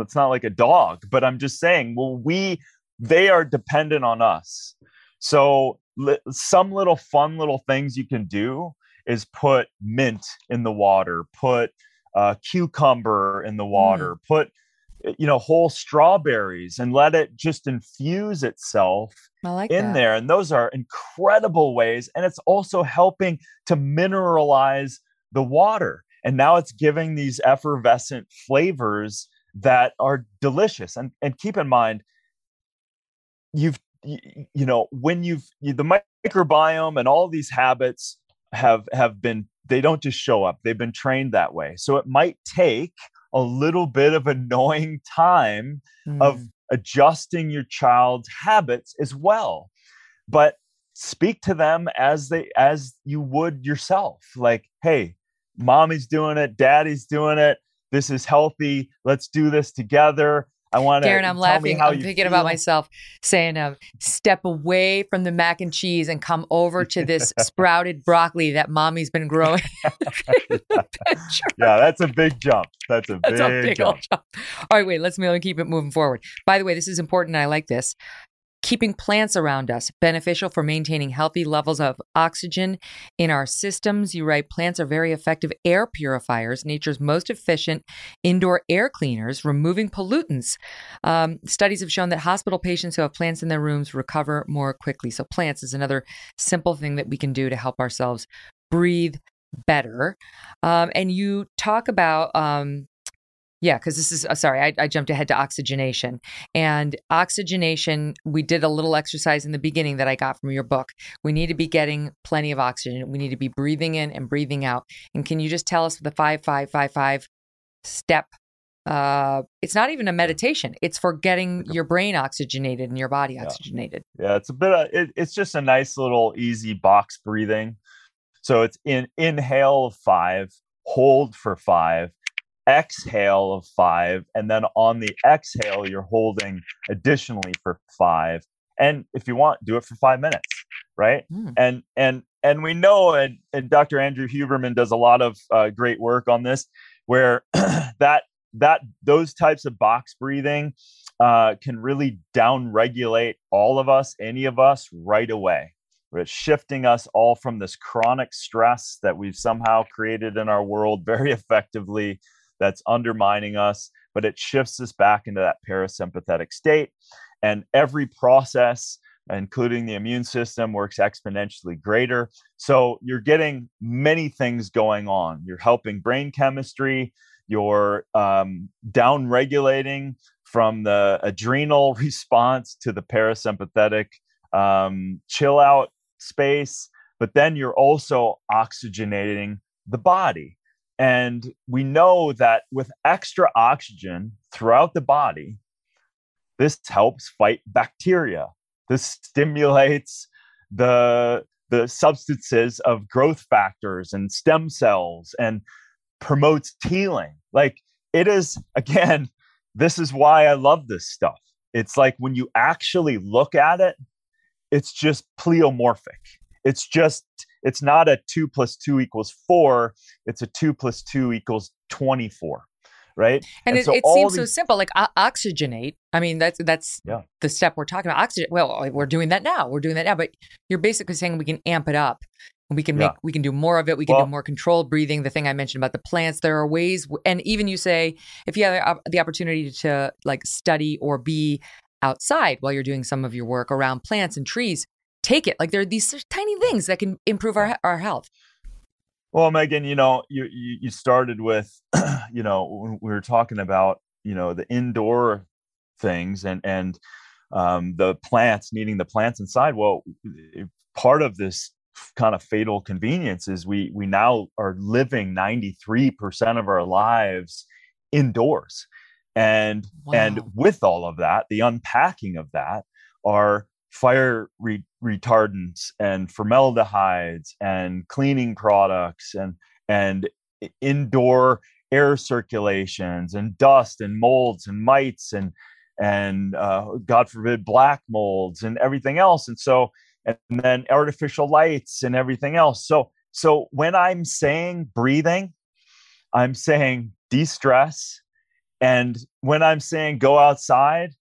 it's not like a dog, but I'm just saying, well, we they are dependent on us. So li- some little fun little things you can do is put mint in the water, put uh, cucumber in the water, put uh, you know whole strawberries and let it just infuse itself like in that. there and those are incredible ways and it's also helping to mineralize the water and now it's giving these effervescent flavors that are delicious and and keep in mind you've you, you know when you've you, the microbiome and all these habits have have been they don't just show up they've been trained that way. So it might take a little bit of annoying time of Mm. adjusting your child's habits as well. But speak to them as they as you would yourself. Like hey mommy's doing it daddy's doing it. This is healthy. Let's do this together i want to Darin, I'm laughing. I'm thinking about myself saying, um, step away from the mac and cheese and come over to this sprouted broccoli that mommy's been growing. yeah that's a big jump that's a That's big, a big jump jump. All right, wait, let's me- let me keep it moving forward. By the way, this is important. and I like this. Keeping plants around us beneficial for maintaining healthy levels of oxygen in our systems. You write plants are very effective air purifiers, nature's most efficient indoor air cleaners, removing pollutants. Um, studies have shown that hospital patients who have plants in their rooms recover more quickly. So, plants is another simple thing that we can do to help ourselves breathe better. Um, and you talk about um, yeah, because this is uh, sorry, I, I jumped ahead to oxygenation. And oxygenation, we did a little exercise in the beginning that I got from your book. We need to be getting plenty of oxygen. We need to be breathing in and breathing out. And can you just tell us the five, five, five, five step? Uh, it's not even a meditation. It's for getting your brain oxygenated and your body Yeah. oxygenated. Yeah, it's a bit. Of, it, it's just a nice little easy box breathing. So it's in inhale of five, hold for five, exhale of five, and then on the exhale you're holding additionally for five. And if you want, do it for five minutes, right? Mm. And and and we know, and, and Dr. Andrew Huberman does a lot of uh, great work on this, where that that those types of box breathing uh, can really down regulate all of us, any of us, right away. It's shifting us all from this chronic stress that we've somehow created in our world very effectively, that's undermining us, but it shifts us back into that parasympathetic state. And every process, including the immune system, works exponentially greater. So you're getting many things going on. You're helping brain chemistry, you're um, down regulating from the adrenal response to the parasympathetic um, chill out space but then you're also oxygenating the body. And we know that with extra oxygen throughout the body, this helps fight bacteria. This stimulates the, the substances of growth factors and stem cells and promotes healing. Like it is, again, this is why I love this stuff. It's like when you actually look at it, it's just pleomorphic. It's just, it's not a two plus two equals four, it's a two plus two equals 24 right? And, and it, so it seems these... so simple, like uh, oxygenate. I mean, that's that's yeah. the step we're talking about. Oxygen. Well, we're doing that now. We're doing that now. But you're basically saying we can amp it up. And we can make yeah. we can do more of it. We can well, do more controlled breathing. The thing I mentioned about the plants. There are ways, and even you say if you have the opportunity to like study or be outside while you're doing some of your work around plants and trees, take it. Like there are these tiny things that can improve our our health. Well, Megyn, you know, you you started with, you know, when we were talking about, you know, the indoor things and and um, the plants needing the plants inside. Well, part of this kind of fatal convenience is we we now are living 93% of our lives indoors and wow. and with all of that the unpacking of that are fire re- retardants and formaldehydes and cleaning products and and indoor air circulations and dust and molds and mites and and uh, God forbid black molds and everything else. And so and then artificial lights and everything else. So so when I'm saying breathing I'm saying de-stress. And when I'm saying go outside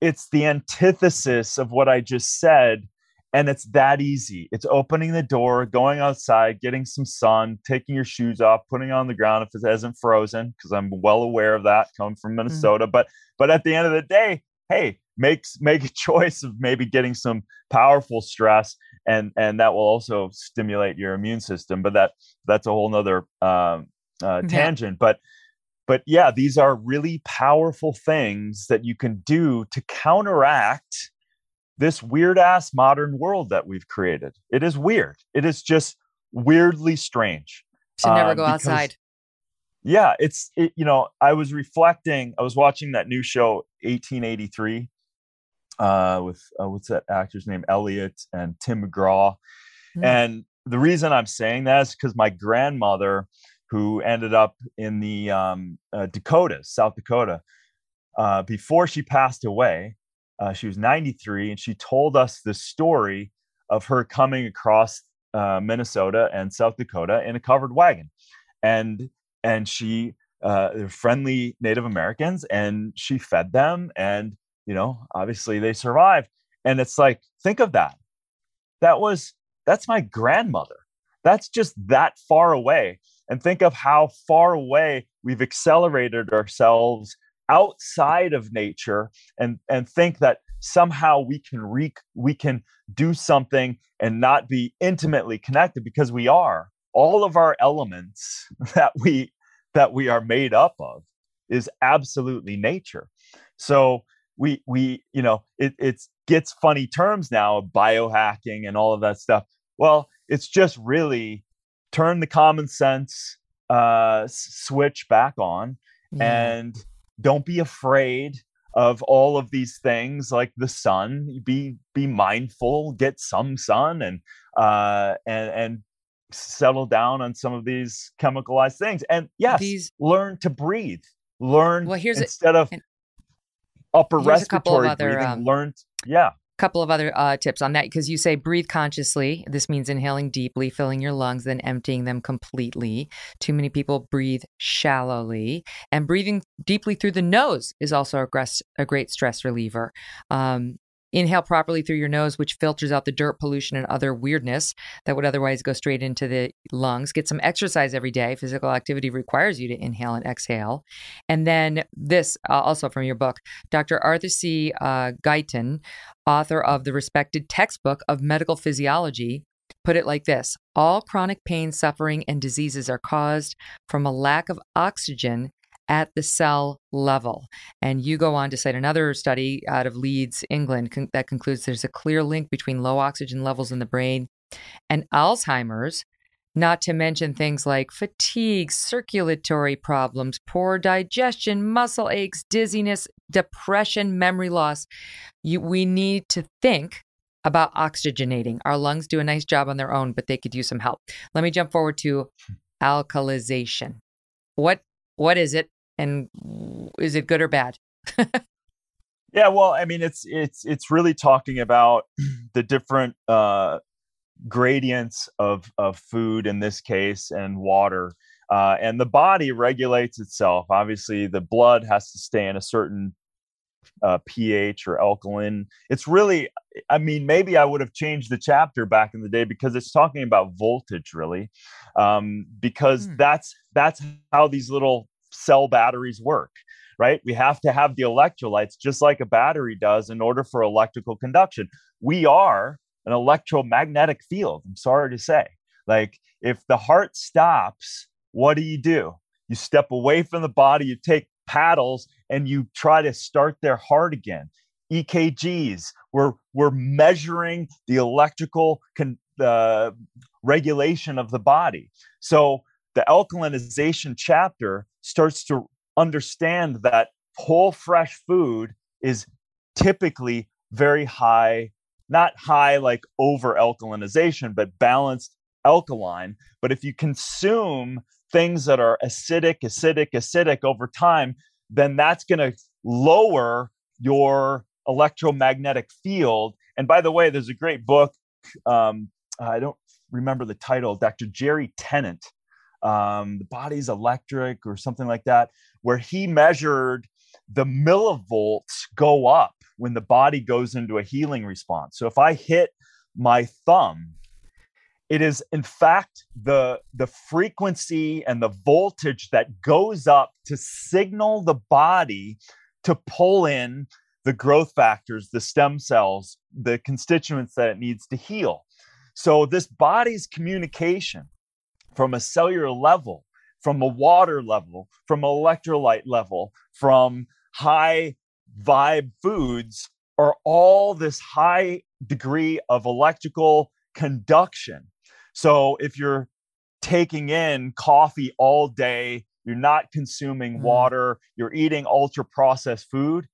it's the antithesis of what I just said. And it's that easy. It's opening the door, going outside, getting some sun, taking your shoes off, putting on the ground if it hasn't frozen, because I'm well aware of that coming from mm. Minnesota. Mm. But but at the end of the day, hey, make make a choice of maybe getting some powerful stress and and that will also stimulate your immune system. But that that's a whole nother um, uh, tangent. Yeah. But but yeah, these are really powerful things that you can do to counteract this weird ass modern world that we've created. It is weird. It is just weirdly strange. To never uh, go because, outside. Yeah, it's it, you know, I was reflecting, I was watching that new show 1883 uh with uh, what's that actor's name Elliott and Tim McGraw. Mm. And the reason I'm saying that is because my grandmother who ended up in the um, uh, Dakotas, South Dakota. Uh, before she passed away, uh, she was 93, and she told us the story of her coming across uh, Minnesota and South Dakota in a covered wagon, and and she uh, they're friendly Native Americans, and she fed them, and you know, obviously they survived. And it's like, think of that. That was that's my grandmother. That's just that far away and think of how far away we've accelerated ourselves outside of nature and and think that somehow we can re- we can do something and not be intimately connected because we are. All of our elements that we that we are made up of is absolutely nature. So we we you know it it's gets funny terms now biohacking and all of that stuff. Well it's just really turn the common sense uh, switch back on yeah. and don't be afraid of all of these things like the sun. Be be mindful get some sun and uh and and settle down on some of these chemicalized things. And yes these, learn to breathe. Learn well here's instead a, of upper respiratory other, breathing um, learn yeah couple of other uh, tips on that because you say breathe consciously. This means inhaling deeply, filling your lungs, then emptying them completely. Too many people breathe shallowly, and breathing deeply through the nose is also a, a great stress reliever. Um, Inhale properly through your nose, which filters out the dirt, pollution, and other weirdness that would otherwise go straight into the lungs. Get some exercise every day. Physical activity requires you to inhale and exhale. And then this, uh, also from your book, Dr. Arthur C. Uh, Guyton, author of the respected textbook of medical physiology, put it like this All chronic pain, suffering, and diseases are caused from a lack of oxygen at the cell level. And you go on to cite another study out of Leeds, England, con- that concludes there's a clear link between low oxygen levels in the brain and Alzheimer's, not to mention things like fatigue, circulatory problems, poor digestion, muscle aches, dizziness, depression, memory loss. You, we need to think about oxygenating. Our lungs do a nice job on their own, but they could use some help. Let me jump forward to alkalization. What what is it and is it good or bad? yeah, well, I mean it's it's it's really talking about the different uh gradients of of food in this case and water uh, and the body regulates itself obviously the blood has to stay in a certain uh, ph or alkaline it's really i mean maybe i would have changed the chapter back in the day because it's talking about voltage really um, because mm. that's that's how these little cell batteries work right we have to have the electrolytes just like a battery does in order for electrical conduction we are an electromagnetic field. I'm sorry to say. Like, if the heart stops, what do you do? You step away from the body, you take paddles, and you try to start their heart again. EKGs, we're, we're measuring the electrical con- uh, regulation of the body. So the alkalinization chapter starts to understand that whole fresh food is typically very high not high like over alkalinization, but balanced alkaline. But if you consume things that are acidic, acidic, acidic over time, then that's going to lower your electromagnetic field. And by the way, there's a great book. Um, I don't remember the title, Dr. Jerry Tennant, um, The Body's Electric or something like that, where he measured the millivolts go up when the body goes into a healing response. So if I hit my thumb, it is in fact the the frequency and the voltage that goes up to signal the body to pull in the growth factors, the stem cells, the constituents that it needs to heal. So this body's communication from a cellular level, from a water level, from electrolyte level, from high vibe foods are all this high degree of electrical conduction. So if you're taking in coffee all day, you're not consuming mm. water, you're eating ultra processed food,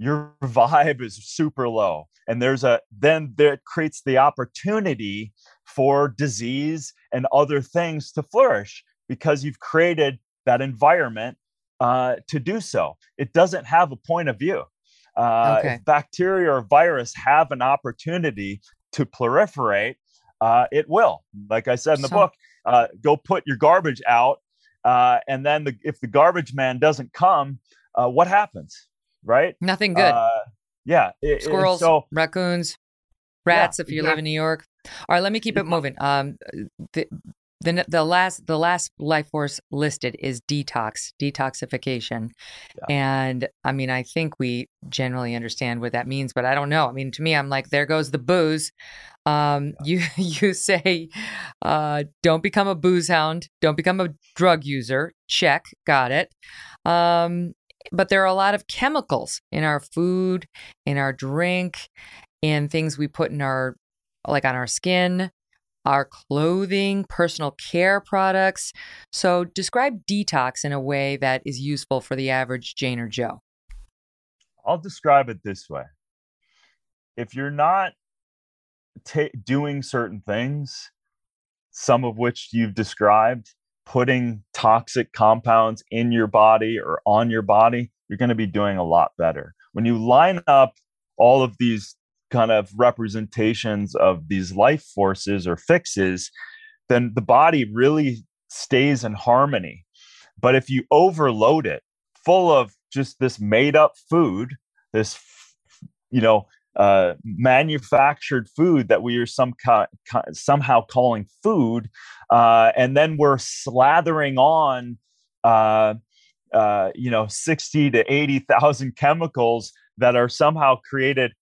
your vibe is super low. And there's a then that creates the opportunity for disease and other things to flourish because you've created that environment uh, to do so. It doesn't have a point of view. Uh, okay. If bacteria or virus have an opportunity to proliferate, uh, it will. Like I said in the so, book, uh, go put your garbage out, uh, and then the, if the garbage man doesn't come, uh, what happens? Right? Nothing good. yeah. It, Squirrels, so, raccoons, rats. Yeah, if you exactly. live in New York. All right, let me keep it moving. Um, the, the the last the last life force listed is detox detoxification yeah. and i mean i think we generally understand what that means but i don't know i mean to me i'm like there goes the booze um you you say uh don't become a booze hound don't become a drug user check got it um but there are a lot of chemicals in our food in our drink in things we put in our like on our skin our clothing, personal care products. So, describe detox in a way that is useful for the average Jane or Joe. I'll describe it this way if you're not ta- doing certain things, some of which you've described, putting toxic compounds in your body or on your body, you're going to be doing a lot better. When you line up all of these kind of representations of these life forces or fixes, then the body really stays in harmony. But if you overload it full of just this made up food, this, you know, uh, manufactured food that we are some ca- ca- somehow calling food, uh, and then we're slathering on, uh, uh you know, sixty to eighty thousand chemicals that are somehow created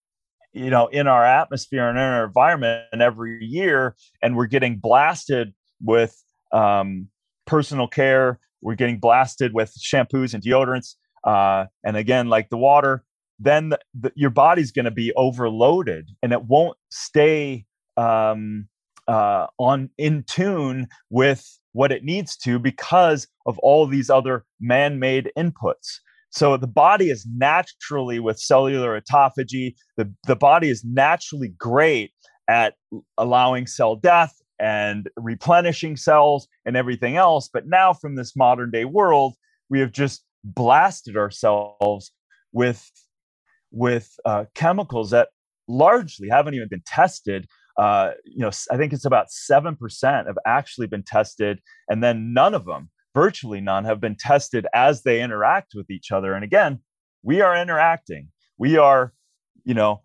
you know in our atmosphere and in our environment every year and we're getting blasted with um, personal care. We're getting blasted with shampoos and deodorants uh, and again like the water then the, the, your body's going to be overloaded and it won't stay um, uh, on in tune with what it needs to because of all these other man-made inputs. So the body is naturally with cellular autophagy, the, the body is naturally great at allowing cell death and replenishing cells and everything else. But now, from this modern day world, we have just blasted ourselves with with uh, chemicals that largely haven't even been tested. Uh, you know, I think it's about seven percent have actually been tested, and then none of them, virtually none, have been tested as they interact with each other. And again, we are interacting. We are, you know,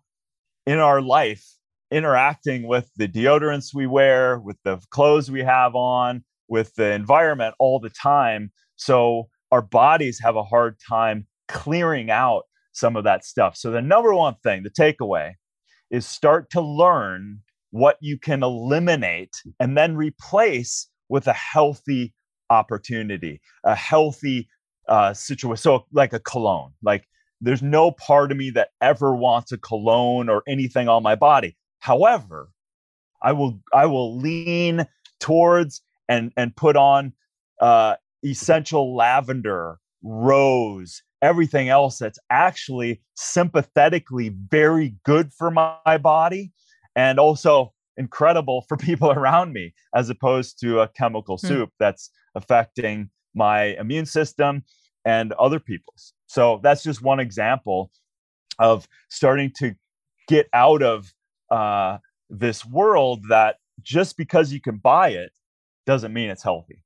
in our life interacting with the deodorants we wear, with the clothes we have on, with the environment all the time. So our bodies have a hard time clearing out some of that stuff. So the number one thing, the takeaway is start to learn what you can eliminate and then replace with a healthy opportunity, a healthy uh, situation. So, like a cologne, like there's no part of me that ever wants a cologne or anything on my body. However, I will I will lean towards and and put on uh, essential lavender, rose, everything else that's actually sympathetically very good for my body and also incredible for people around me as opposed to a chemical hmm. soup that's affecting my immune system and other people's. So that's just one example of starting to get out of uh, this world that just because you can buy it doesn't mean it's healthy.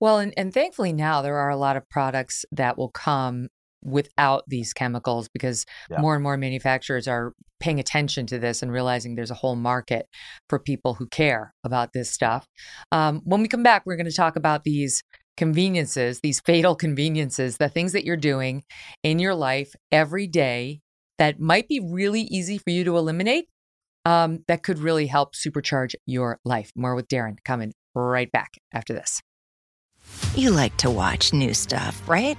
Well, and, and thankfully now there are a lot of products that will come without these chemicals because yeah. more and more manufacturers are paying attention to this and realizing there's a whole market for people who care about this stuff. Um, when we come back, we're going to talk about these conveniences, these fatal conveniences, the things that you're doing in your life every day that might be really easy for you to eliminate um, that could really help supercharge your life. More with Darin coming right back after this. You like to watch new stuff, right?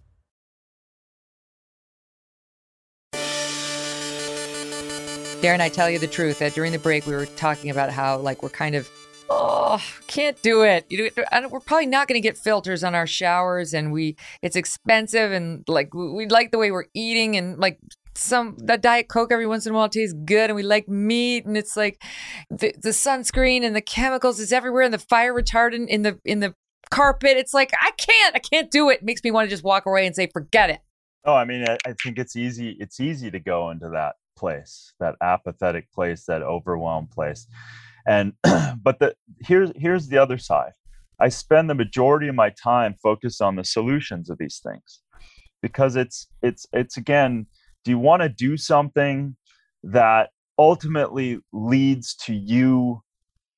Darin, I tell you the truth that during the break we were talking about how like we're kind of oh can't do it. You know, we're probably not going to get filters on our showers, and we it's expensive, and like we like the way we're eating, and like some that diet coke every once in a while tastes good and we like meat and it's like the, the sunscreen and the chemicals is everywhere and the fire retardant in the in the carpet it's like i can't i can't do it. it makes me want to just walk away and say forget it oh i mean I, I think it's easy it's easy to go into that place, that apathetic place, that overwhelmed place. And but the here's here's the other side. I spend the majority of my time focused on the solutions of these things because it's it's it's again, do you want to do something that ultimately leads to you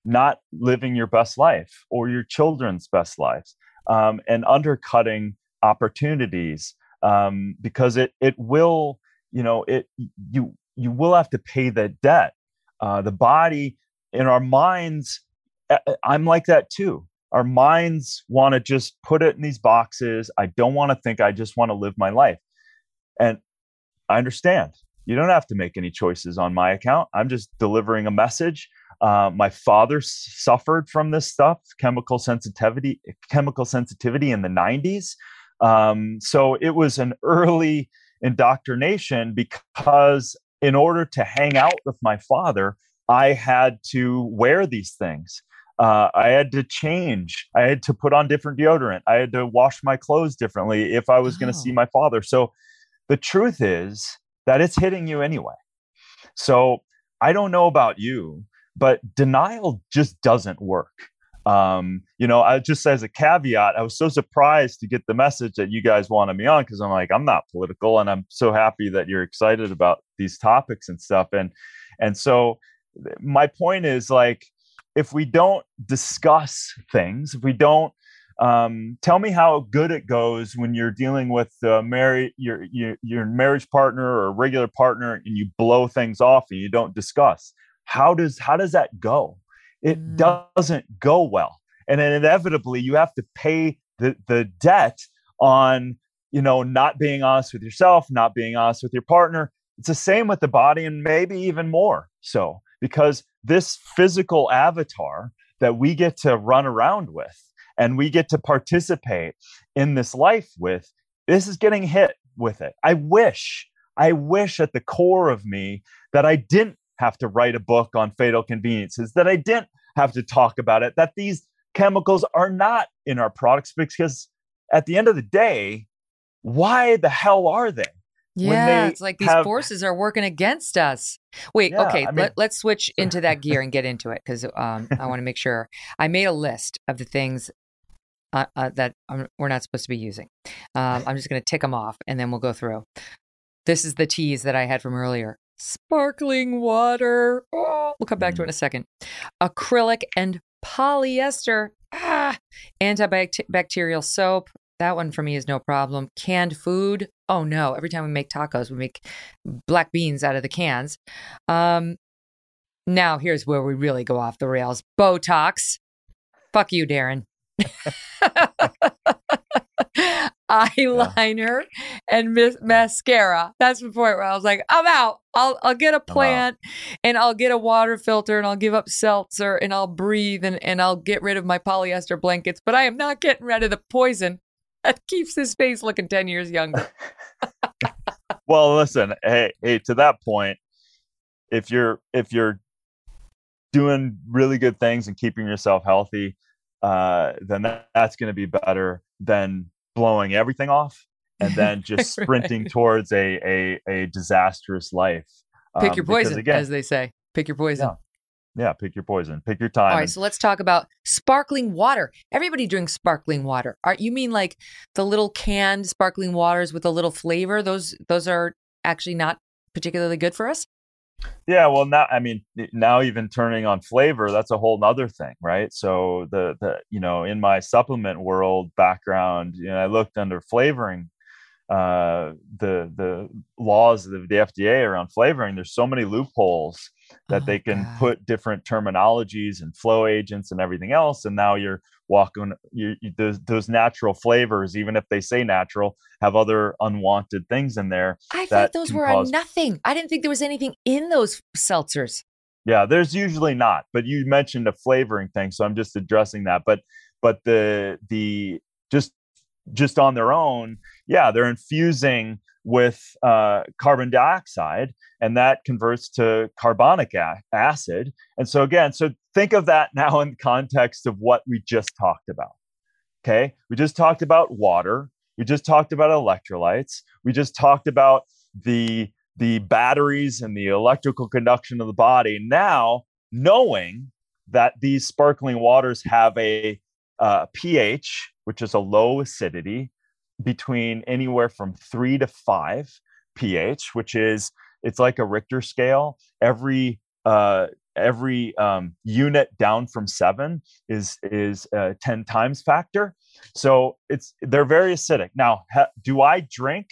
not living your best life or your children's best lives um, and undercutting opportunities um, because it it will you know it you you will have to pay that debt. Uh, the body in our minds, I'm like that too. Our minds want to just put it in these boxes. I don't want to think, I just want to live my life. And I understand. You don't have to make any choices on my account. I'm just delivering a message. Uh, my father suffered from this stuff, chemical sensitivity, chemical sensitivity in the 90s. Um, so it was an early indoctrination because in order to hang out with my father, I had to wear these things. Uh, I had to change. I had to put on different deodorant. I had to wash my clothes differently if I was oh. going to see my father. So the truth is that it's hitting you anyway. So I don't know about you, but denial just doesn't work. Um, you know, I just as a caveat, I was so surprised to get the message that you guys wanted me on because I'm like, I'm not political, and I'm so happy that you're excited about these topics and stuff. And and so my point is like, if we don't discuss things, if we don't um, tell me how good it goes when you're dealing with uh, married your, your your marriage partner or regular partner and you blow things off and you don't discuss how does how does that go it mm. doesn't go well. And then inevitably you have to pay the the debt on you know not being honest with yourself not being honest with your partner. It's the same with the body and maybe even more so because this physical avatar that we get to run around with and we get to participate in this life with this is getting hit with it. I wish i wish at the core of me that i didn't have to write a book on fatal conveniences that i didn't have to talk about it that these chemicals are not in our products because at the end of the day why the hell are they yeah, it's like these have, forces are working against us. Wait, yeah, okay, I mean, let, us switch into that gear and get into it because um, I want to make sure. I made a list of the things uh, uh, that I'm, we're not supposed to be using. Um, I'm just going to tick them off and then we'll go through. This is the tease that I had from earlier. Sparkling water. Oh, we'll come back to it in a second. Acrylic and polyester. Ah, antibacterial soap. That one for me is no problem. Canned food. Oh no. Every time we make tacos, we make black beans out of the cans. Um, now here's where we really go off the rails. Botox. Fuck you, Darin. eyeliner and mis- mascara. That's the point where I was like, I'm out. I'll I'll get a plant and I'll get a water filter and I'll give up seltzer and I'll breathe and, and I'll get rid of my polyester blankets, but I am not getting rid of the poison that keeps this face looking 10 years younger. well, listen, hey, hey, to that point, if you're if you're doing really good things and keeping yourself healthy, uh, then that, that's going to be better than blowing everything off and then just sprinting right. towards a, a, a disastrous life. Pick um, your poison, again, as they say. Pick your poison. Yeah. yeah, pick your poison. Pick your time. All right, so let's talk about sparkling water. Everybody drinks sparkling water. Are you mean like the little canned sparkling waters with a little flavor? Those those are actually not particularly good for us? Yeah, well, now I mean, now even turning on flavor, that's a whole other thing, right? So the the you know, in my supplement world background, you know, I looked under flavoring, uh, the the laws of the FDA around flavoring. There's so many loopholes that oh, they can God. put different terminologies and flow agents and everything else, and now you're walking you, you, those, those natural flavors even if they say natural have other unwanted things in there i thought those were cause... nothing. I didn't think there was anything in those seltzers. Yeah there's usually not but you mentioned a flavoring thing so i'm just addressing that but but the the just just on their own yeah they're infusing with uh, carbon dioxide and that converts to carbonic a- acid. And so again so think of that now in context of what we just talked about okay? We just talked about water. We just talked about electrolytes. We just talked about the the batteries and the electrical conduction of the body. Now knowing that these sparkling waters have a uh, ph which is a low acidity between anywhere from three to five pH, which is it's like a Richter scale. Every uh, every um, unit down from seven is is a 10 times factor. So it's they're very acidic. Now, ha, do I drink?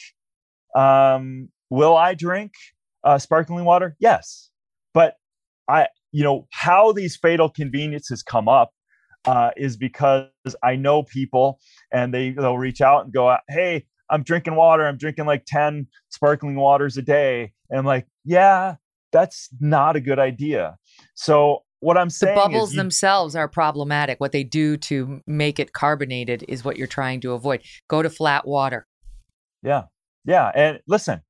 Um, will I drink uh, sparkling water? Yes, but I you know how these fatal conveniences come up uh, is because I know people and they they'll reach out and go, "Hey, I'm drinking water. I'm drinking like 10 sparkling waters a day." And I'm like, "Yeah, that's not a good idea." So what I'm saying the bubbles you, themselves are problematic. What they do to make it carbonated is what you're trying to avoid. Go to flat water. Yeah, yeah, and listen,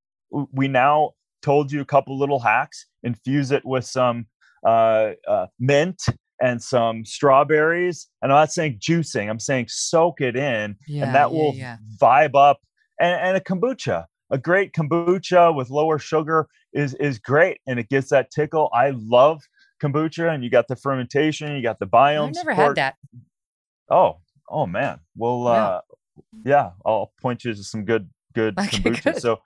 we now told you a couple little hacks. Infuse it with some uh, uh, mint and some strawberries. And I'm not saying juicing, I'm saying soak it in, yeah, and that will yeah. vibe up. And, and, a kombucha, a great kombucha with lower sugar is is great, and it gets that tickle. I love kombucha, and you got the fermentation, you got the biome. I've never support. had that. Oh, oh man. Well, yeah. uh, yeah, I'll point you to some good good Okay, kombucha. good. So,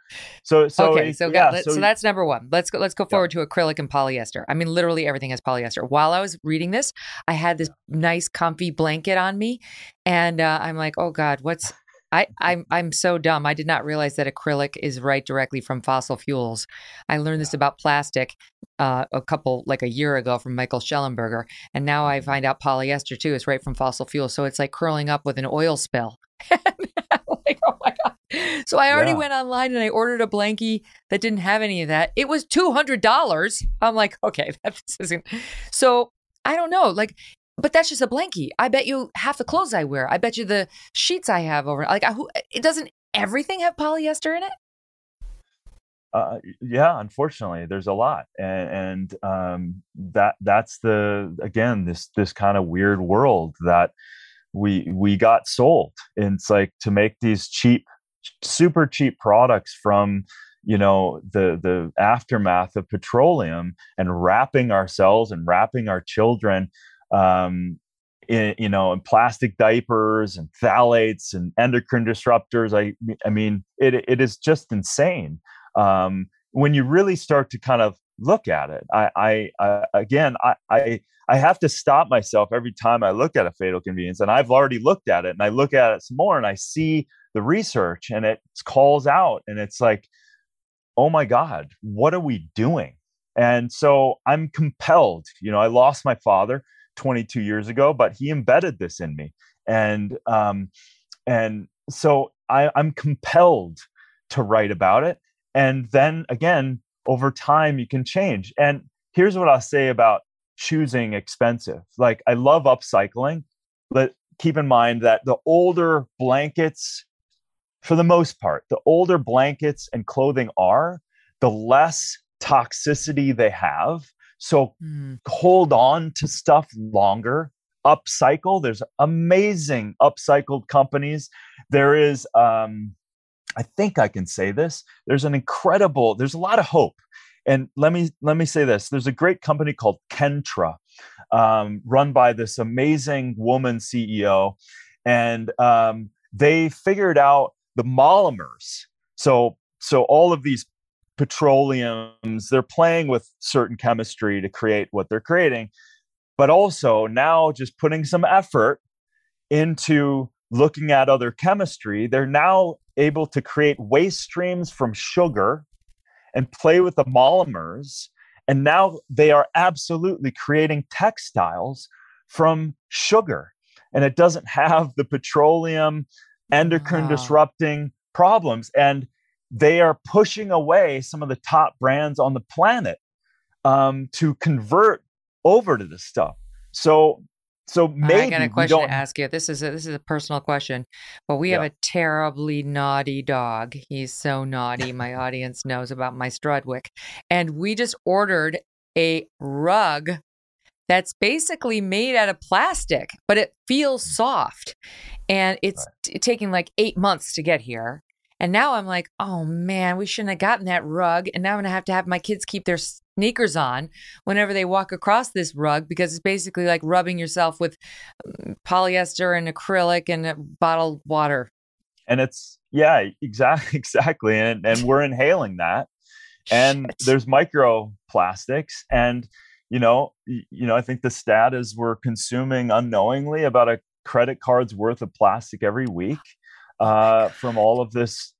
so, so, okay, it- so, yeah, got- so, that's number one. Let's go. Let's go forward to acrylic and polyester. I mean, literally everything has polyester. While I was reading this, I had this nice, comfy blanket on me, and uh, I'm like, oh God, what's I, I'm I'm so dumb. I did not realize that acrylic is right directly from fossil fuels. I learned this about plastic uh, a couple like a year ago from Michael Shellenberger, and now I find out polyester too is right from fossil fuels. So it's like curling up with an oil spill. Like, oh my god! So I already Yeah. went online and I ordered a blankie that didn't have any of that. It was two hundred dollars. I'm like, okay, that this isn't. So I don't know, like. But that's just a blankie. I bet you half the clothes I wear. I bet you the sheets I have over. Like, I, who, it doesn't everything have polyester in it? uh, yeah unfortunately there's a lot and, and um, that that's the again this this kind of weird world that we we got sold and it's like to make these cheap super cheap products from you know the the aftermath of petroleum and wrapping ourselves and wrapping our children um in, you know in plastic diapers and phthalates and endocrine disruptors. I i mean it it is just insane. Um, when you really start to kind of look at it i i, I again I, I i have to stop myself every time i look at a fatal convenience and i've already looked at it and i look at it some more and i see the research and it calls out and it's like oh my god what are we doing? And so i'm compelled you know i lost my father 22 years ago but he embedded this in me. And um and so I, i'm compelled to write about it. And then again over time you can change. And here's what i'll say about choosing expensive. Like i love upcycling but keep in mind that the older blankets for the most part the older blankets and clothing are the less toxicity they have. So Hmm. hold on to stuff longer. Upcycle there's amazing upcycled companies. There is um i think i can say this there's an incredible there's a lot of hope. And let me let me say this there's a great company called Kintra um, run by this amazing woman ceo and um, they figured out the monomers. So so all of these petroleums they're playing with certain chemistry to create what they're creating but also now just putting some effort into looking at other chemistry they're now able to create waste streams from sugar and play with the polymers and now they are absolutely creating textiles from sugar. And it doesn't have the petroleum endocrine Wow. disrupting problems and they are pushing away some of the top brands on the planet um, to convert over to this stuff so so maybe I got a question to ask you. This is a, this is a personal question, but we have a terribly naughty dog. He's so naughty. My audience knows about my Strudwick, and we just ordered a rug that's basically made out of plastic, but it feels soft, and it's t- taking like eight months to get here. And now I'm like, oh man, we shouldn't have gotten that rug. And now I'm gonna have to have my kids keep their sneakers on whenever they walk across this rug because it's basically like rubbing yourself with um, polyester and acrylic and bottled water. and it's yeah exactly exactly and and we're inhaling that and Shit. there's microplastics and you know you know i think the stat is we're consuming unknowingly about a credit card's worth of plastic every week uh, from all of this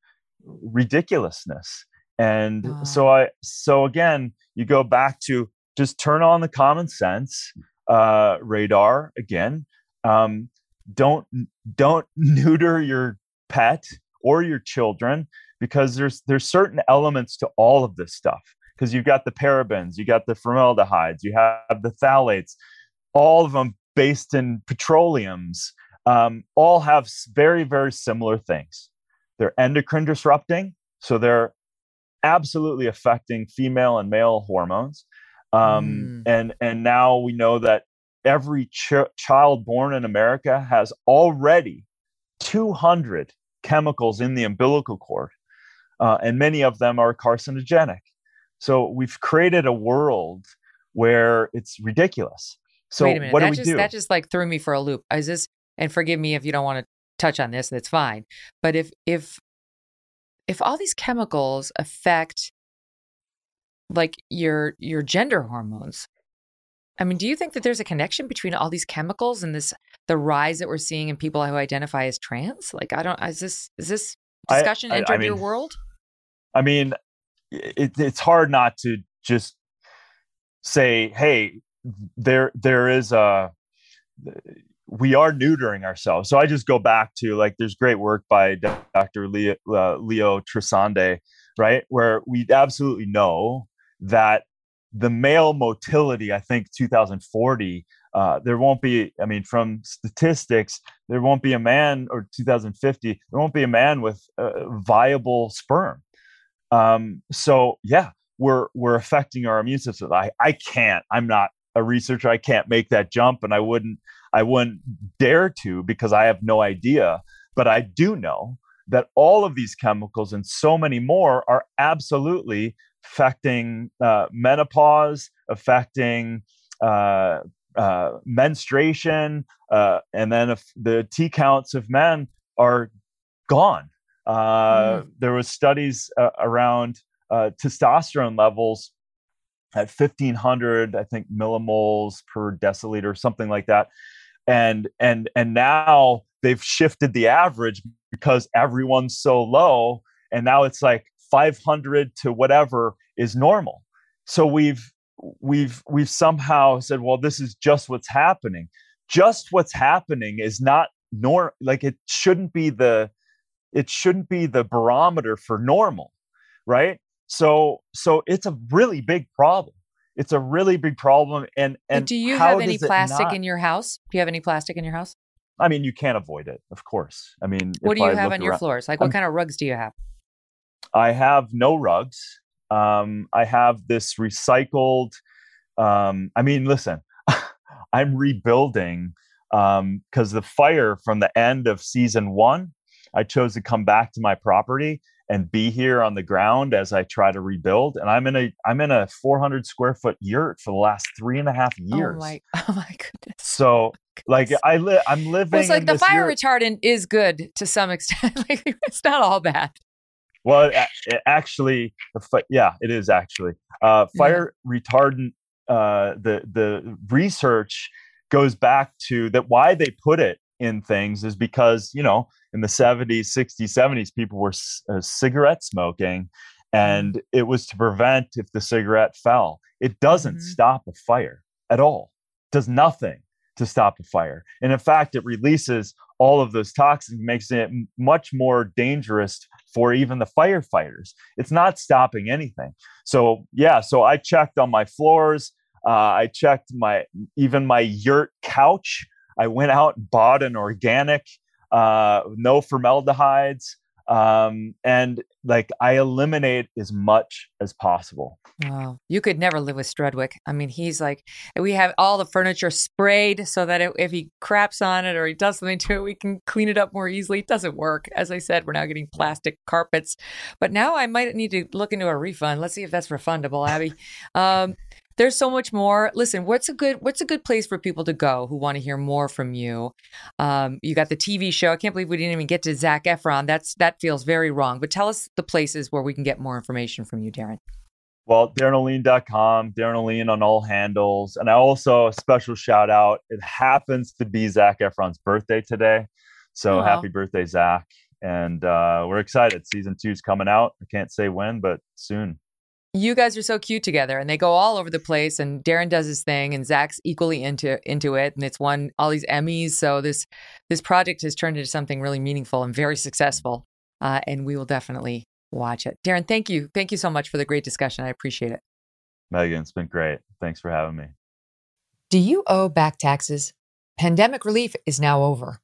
ridiculousness. And so i so again you go back to just turn on the common sense uh, radar again. Um, don't don't neuter your pet or your children because there's there's certain elements to all of this stuff because you've got the parabens you got the formaldehydes you have the phthalates all of them based in petroleums um, all have very very similar things they're endocrine disrupting so they're absolutely affecting female and male hormones um, Mm. and and now we know that every ch- child born in america has already 200 chemicals in the umbilical cord, uh, and many of them are carcinogenic. So we've created a world where it's ridiculous. So Wait a minute, what that do we just do? that just like threw me for a loop. Is this? And forgive me if you don't want to touch on this. That's fine. But if if if all these chemicals affect like your your gender hormones, I mean, do you think that there's a connection between all these chemicals and this the rise that we're seeing in people who identify as trans? Like, I don't. Is this is this discussion I, I, entered I mean, your world? I mean, it, it's hard not to just say, "Hey, there there is a." We are neutering ourselves. So I just go back to like, there's great work by Dr. Leo, uh, Leo Trasande, right? Where we absolutely know that the male motility, I think 2040, uh, there won't be, I mean, from statistics, there won't be a man, or 2050, there won't be a man with uh, viable sperm. Um, so, yeah, we're, we're affecting our immune system. I, I can't, I'm not a researcher. I can't make that jump and I wouldn't, I wouldn't dare to because I have no idea. But I do know that all of these chemicals and so many more are absolutely affecting uh, menopause, affecting uh, uh, menstruation, uh, and then if the T counts of men are gone. Mm. There was studies uh, around testosterone levels at 1500 i think millimoles per deciliter something like that. And and and now they've shifted the average because everyone's so low and now it's like 500 to whatever is normal. So we've we've we've somehow said well this is just what's happening. Just what's happening is not nor like it shouldn't be the it shouldn't be the barometer for normal right? So so it's a really big problem. It's a really big problem and and do you have any plastic in your house? Do you have any plastic in your house? I mean you can't avoid it of course. I mean what do you I have on your floors? Like what kind of rugs do you have? I have no rugs. Um, I have this recycled. Um, I mean, listen, I'm rebuilding because um, the fire from the end of season one, I chose to come back to my property and be here on the ground as I try to rebuild. And I'm in a I'm in a 400 square foot yurt for the last three and a half years. Oh my, oh my goodness. So like I live, I'm living. Well, it's like the fire yurt. retardant is good to some extent. like it's not all bad. Well, it, it actually, yeah, it is actually. Uh, fire yeah. retardant. Uh, the the research goes back to that. Why they put it in things is because you know in the 70s, 60s, 70s, people were uh, cigarette smoking, and it was to prevent if the cigarette fell. It doesn't mm-hmm. stop a fire at all. It does nothing to stop a fire. And in fact, it releases all of those toxins, makes it much more dangerous for even the firefighters. It's not stopping anything. So yeah, so I checked on my floors. Uh, I checked my even my yurt couch. I went out and bought an organic, uh, no formaldehydes um, and like I eliminate as much as possible. Wow, you could never live with Strudwick. I mean, he's like we have all the furniture sprayed so that it, if he craps on it or he does something to it, we can clean it up more easily. It doesn't work. As I said, we're now getting plastic carpets, but now I might need to look into a refund. Let's see if that's refundable, Abby. Um, there's so much more. Listen, what's a good what's a good place for people to go who want to hear more from you? Um, you got the TV show. I can't believe we didn't even get to Zac Efron. That's that feels very wrong. But tell us the places where we can get more information from you, Darin. Well, DarinOlien.com, Darin Olien on all handles. And I also a special shout out. It happens to be Zac Efron's birthday today. So happy birthday, Zac. And uh, we're excited. Season two is coming out. I can't say when, but soon you guys are so cute together and they go all over the place and Darin does his thing and Zac's equally into into it and it's won all these Emmys so this this project has turned into something really meaningful and very successful uh, and we will definitely watch it. Darin, thank you. Thank you so much for the great discussion. I appreciate it. Megyn, it's been great. Thanks for having me. Do you owe back taxes? Pandemic relief is now over.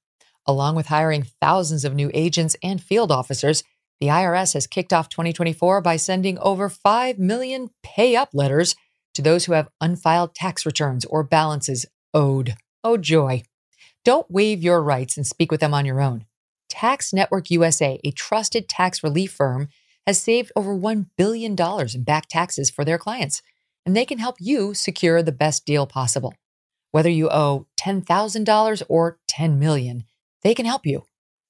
Along with hiring thousands of new agents and field officers, the IRS has kicked off 2024 by sending over 5 million pay up letters to those who have unfiled tax returns or balances owed. Oh, joy. Don't waive your rights and speak with them on your own. Tax Network USA, a trusted tax relief firm, has saved over $1 billion in back taxes for their clients, and they can help you secure the best deal possible. Whether you owe $10,000 or 10 million, they can help you.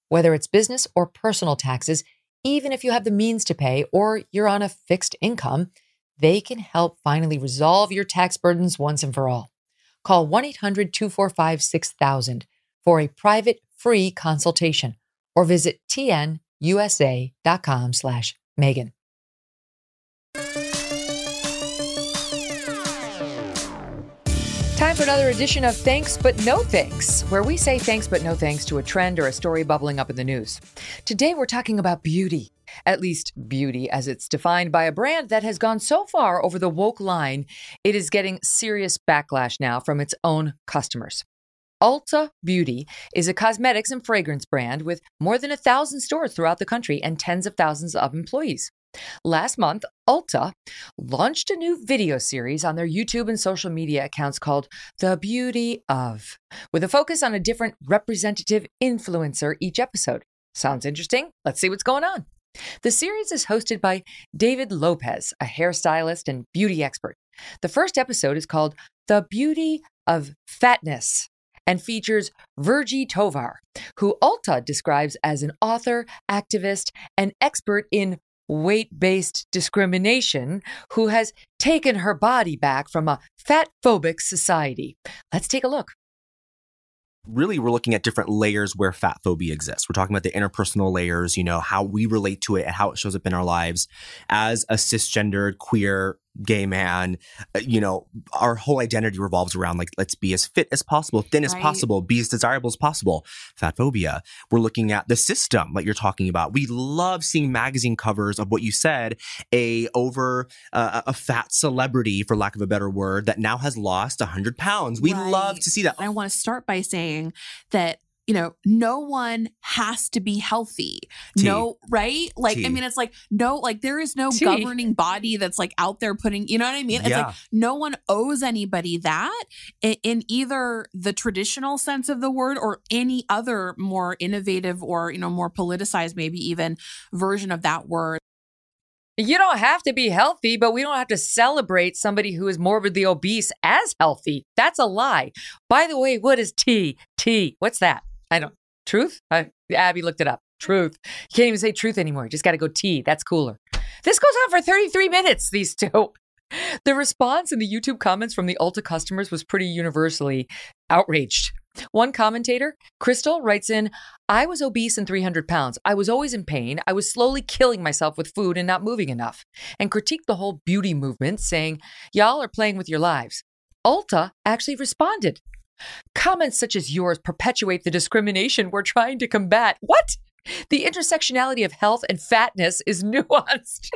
Whether it's business or personal taxes, even if you have the means to pay or you're on a fixed income, they can help finally resolve your tax burdens once and for all. Call 1 800 245 6000 for a private free consultation or visit tnusa.com slash Megyn. Time for another edition of Thanks But No Thanks, where we say thanks but no thanks to a trend or a story bubbling up in the news. Today we're talking about beauty, at least beauty as it's defined by a brand that has gone so far over the woke line, it is getting serious backlash now from its own customers. Ulta Beauty is a cosmetics and fragrance brand with more than a thousand stores throughout the country and tens of thousands of employees. Last month, Ulta launched a new video series on their YouTube and social media accounts called The Beauty of, with a focus on a different representative influencer each episode. Sounds interesting? Let's see what's going on. The series is hosted by David Lopez, a hairstylist and beauty expert. The first episode is called The Beauty of Fatness and features Virgie Tovar, who Ulta describes as an author, activist, and expert in weight based discrimination who has taken her body back from a fat phobic society. Let's take a look really we're looking at different layers where fat phobia exists. We're talking about the interpersonal layers, you know, how we relate to it and how it shows up in our lives as a cisgendered queer gay man, uh, you know, our whole identity revolves around like, let's be as fit as possible, thin as right. possible, be as desirable as possible. Fat phobia. We're looking at the system like you're talking about. We love seeing magazine covers of what you said, a over uh, a fat celebrity, for lack of a better word, that now has lost 100 pounds. We right. love to see that. I want to start by saying that you know, no one has to be healthy. T. No, right? Like, I mean, it's like, no, like, there is no T. governing body that's like out there putting, you know what I mean? It's yeah. like, no one owes anybody that in, in either the traditional sense of the word or any other more innovative or, you know, more politicized, maybe even version of that word. You don't have to be healthy, but we don't have to celebrate somebody who is morbidly obese as healthy. That's a lie. By the way, what is T? T. What's that? I don't. Truth? Abby looked it up. Truth. You can't even say truth anymore. You just got to go T. That's cooler. This goes on for 33 minutes, these two. The response in the YouTube comments from the Ulta customers was pretty universally outraged. One commentator, Crystal, writes in I was obese and 300 pounds. I was always in pain. I was slowly killing myself with food and not moving enough, and critiqued the whole beauty movement, saying, Y'all are playing with your lives. Ulta actually responded. Comments such as yours perpetuate the discrimination we're trying to combat. What? The intersectionality of health and fatness is nuanced,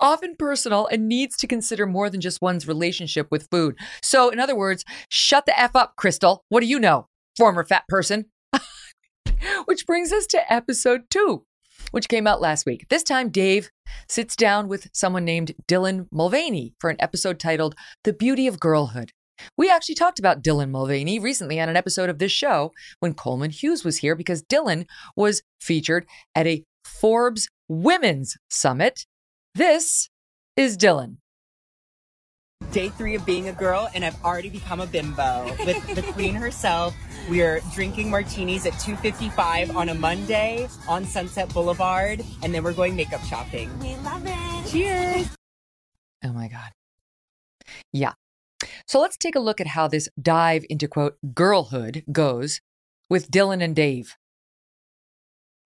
often personal, and needs to consider more than just one's relationship with food. So, in other words, shut the F up, Crystal. What do you know, former fat person? which brings us to episode two, which came out last week. This time, Dave sits down with someone named Dylan Mulvaney for an episode titled The Beauty of Girlhood. We actually talked about Dylan Mulvaney recently on an episode of this show when Coleman Hughes was here because Dylan was featured at a Forbes Women's Summit. This is Dylan. Day three of being a girl, and I've already become a bimbo with the queen herself. We are drinking martinis at 2:55 on a Monday on Sunset Boulevard, and then we're going makeup shopping. We love it. Cheers. Oh my god. Yeah, so let's take a look at how this dive into quote girlhood goes with Dylan and Dave.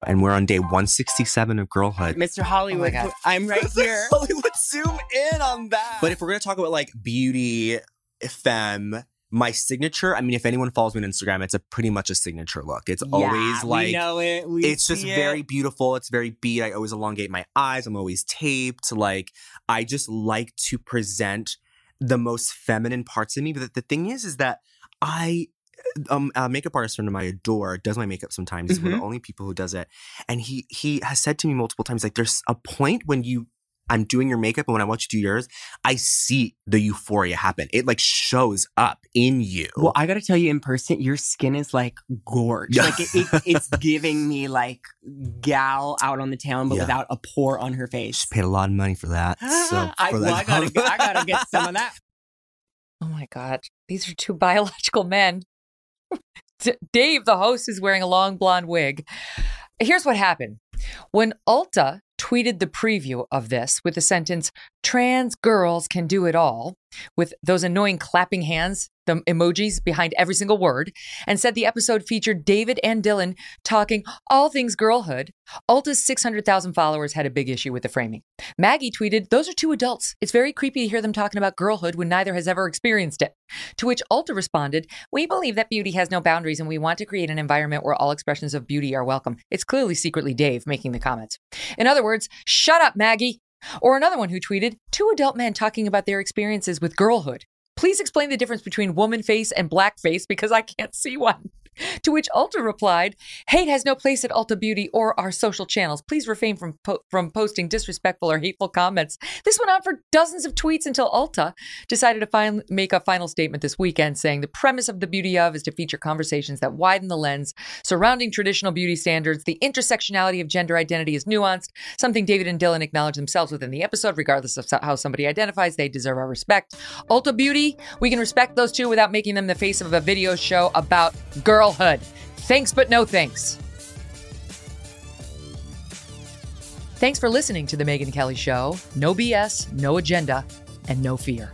And we're on day 167 of girlhood. Mr. Oh Hollywood, oh I'm right here. Hollywood, zoom in on that. But if we're going to talk about like beauty, femme, my signature, I mean, if anyone follows me on Instagram, it's a pretty much a signature look. It's yeah, always like, we know it. We it's just it. very beautiful. It's very beat. I always elongate my eyes. I'm always taped. Like, I just like to present the most feminine parts of me. But the, the thing is, is that I um, a makeup artist friend of mine adore does my makeup sometimes. Mm-hmm. He's one of the mm-hmm. only people who does it, and he he has said to me multiple times like, "There's a point when you I'm doing your makeup and when I watch you do yours, I see the euphoria happen. It like shows up in you. Well, I gotta tell you, in person, your skin is like gorge. like it, it, it's giving me like gal out on the town, but yeah. without a pore on her face. She paid a lot of money for that. So I, well, I, gotta, I gotta get some of that. Oh my god, these are two biological men. Dave, the host, is wearing a long blonde wig. Here's what happened. When Ulta tweeted the preview of this with the sentence, Trans girls can do it all, with those annoying clapping hands, the emojis behind every single word, and said the episode featured David and Dylan talking all things girlhood. Ulta's 600,000 followers had a big issue with the framing. Maggie tweeted, Those are two adults. It's very creepy to hear them talking about girlhood when neither has ever experienced it. To which Ulta responded, We believe that beauty has no boundaries and we want to create an environment where all expressions of beauty are welcome. It's clearly secretly Dave making the comments. In other words, shut up, Maggie. Or another one who tweeted, two adult men talking about their experiences with girlhood. Please explain the difference between woman face and black face because I can't see one. To which Ulta replied, Hate has no place at Ulta Beauty or our social channels. Please refrain from, po- from posting disrespectful or hateful comments. This went on for dozens of tweets until Ulta decided to fin- make a final statement this weekend saying the premise of the Beauty of is to feature conversations that widen the lens surrounding traditional beauty standards. The intersectionality of gender identity is nuanced, something David and Dylan acknowledge themselves within the episode, regardless of how somebody identifies. They deserve our respect. Ulta Beauty, we can respect those two without making them the face of a video show about girlhood. Thanks, but no thanks. Thanks for listening to The Megyn Kelly Show. No BS, no agenda, and no fear.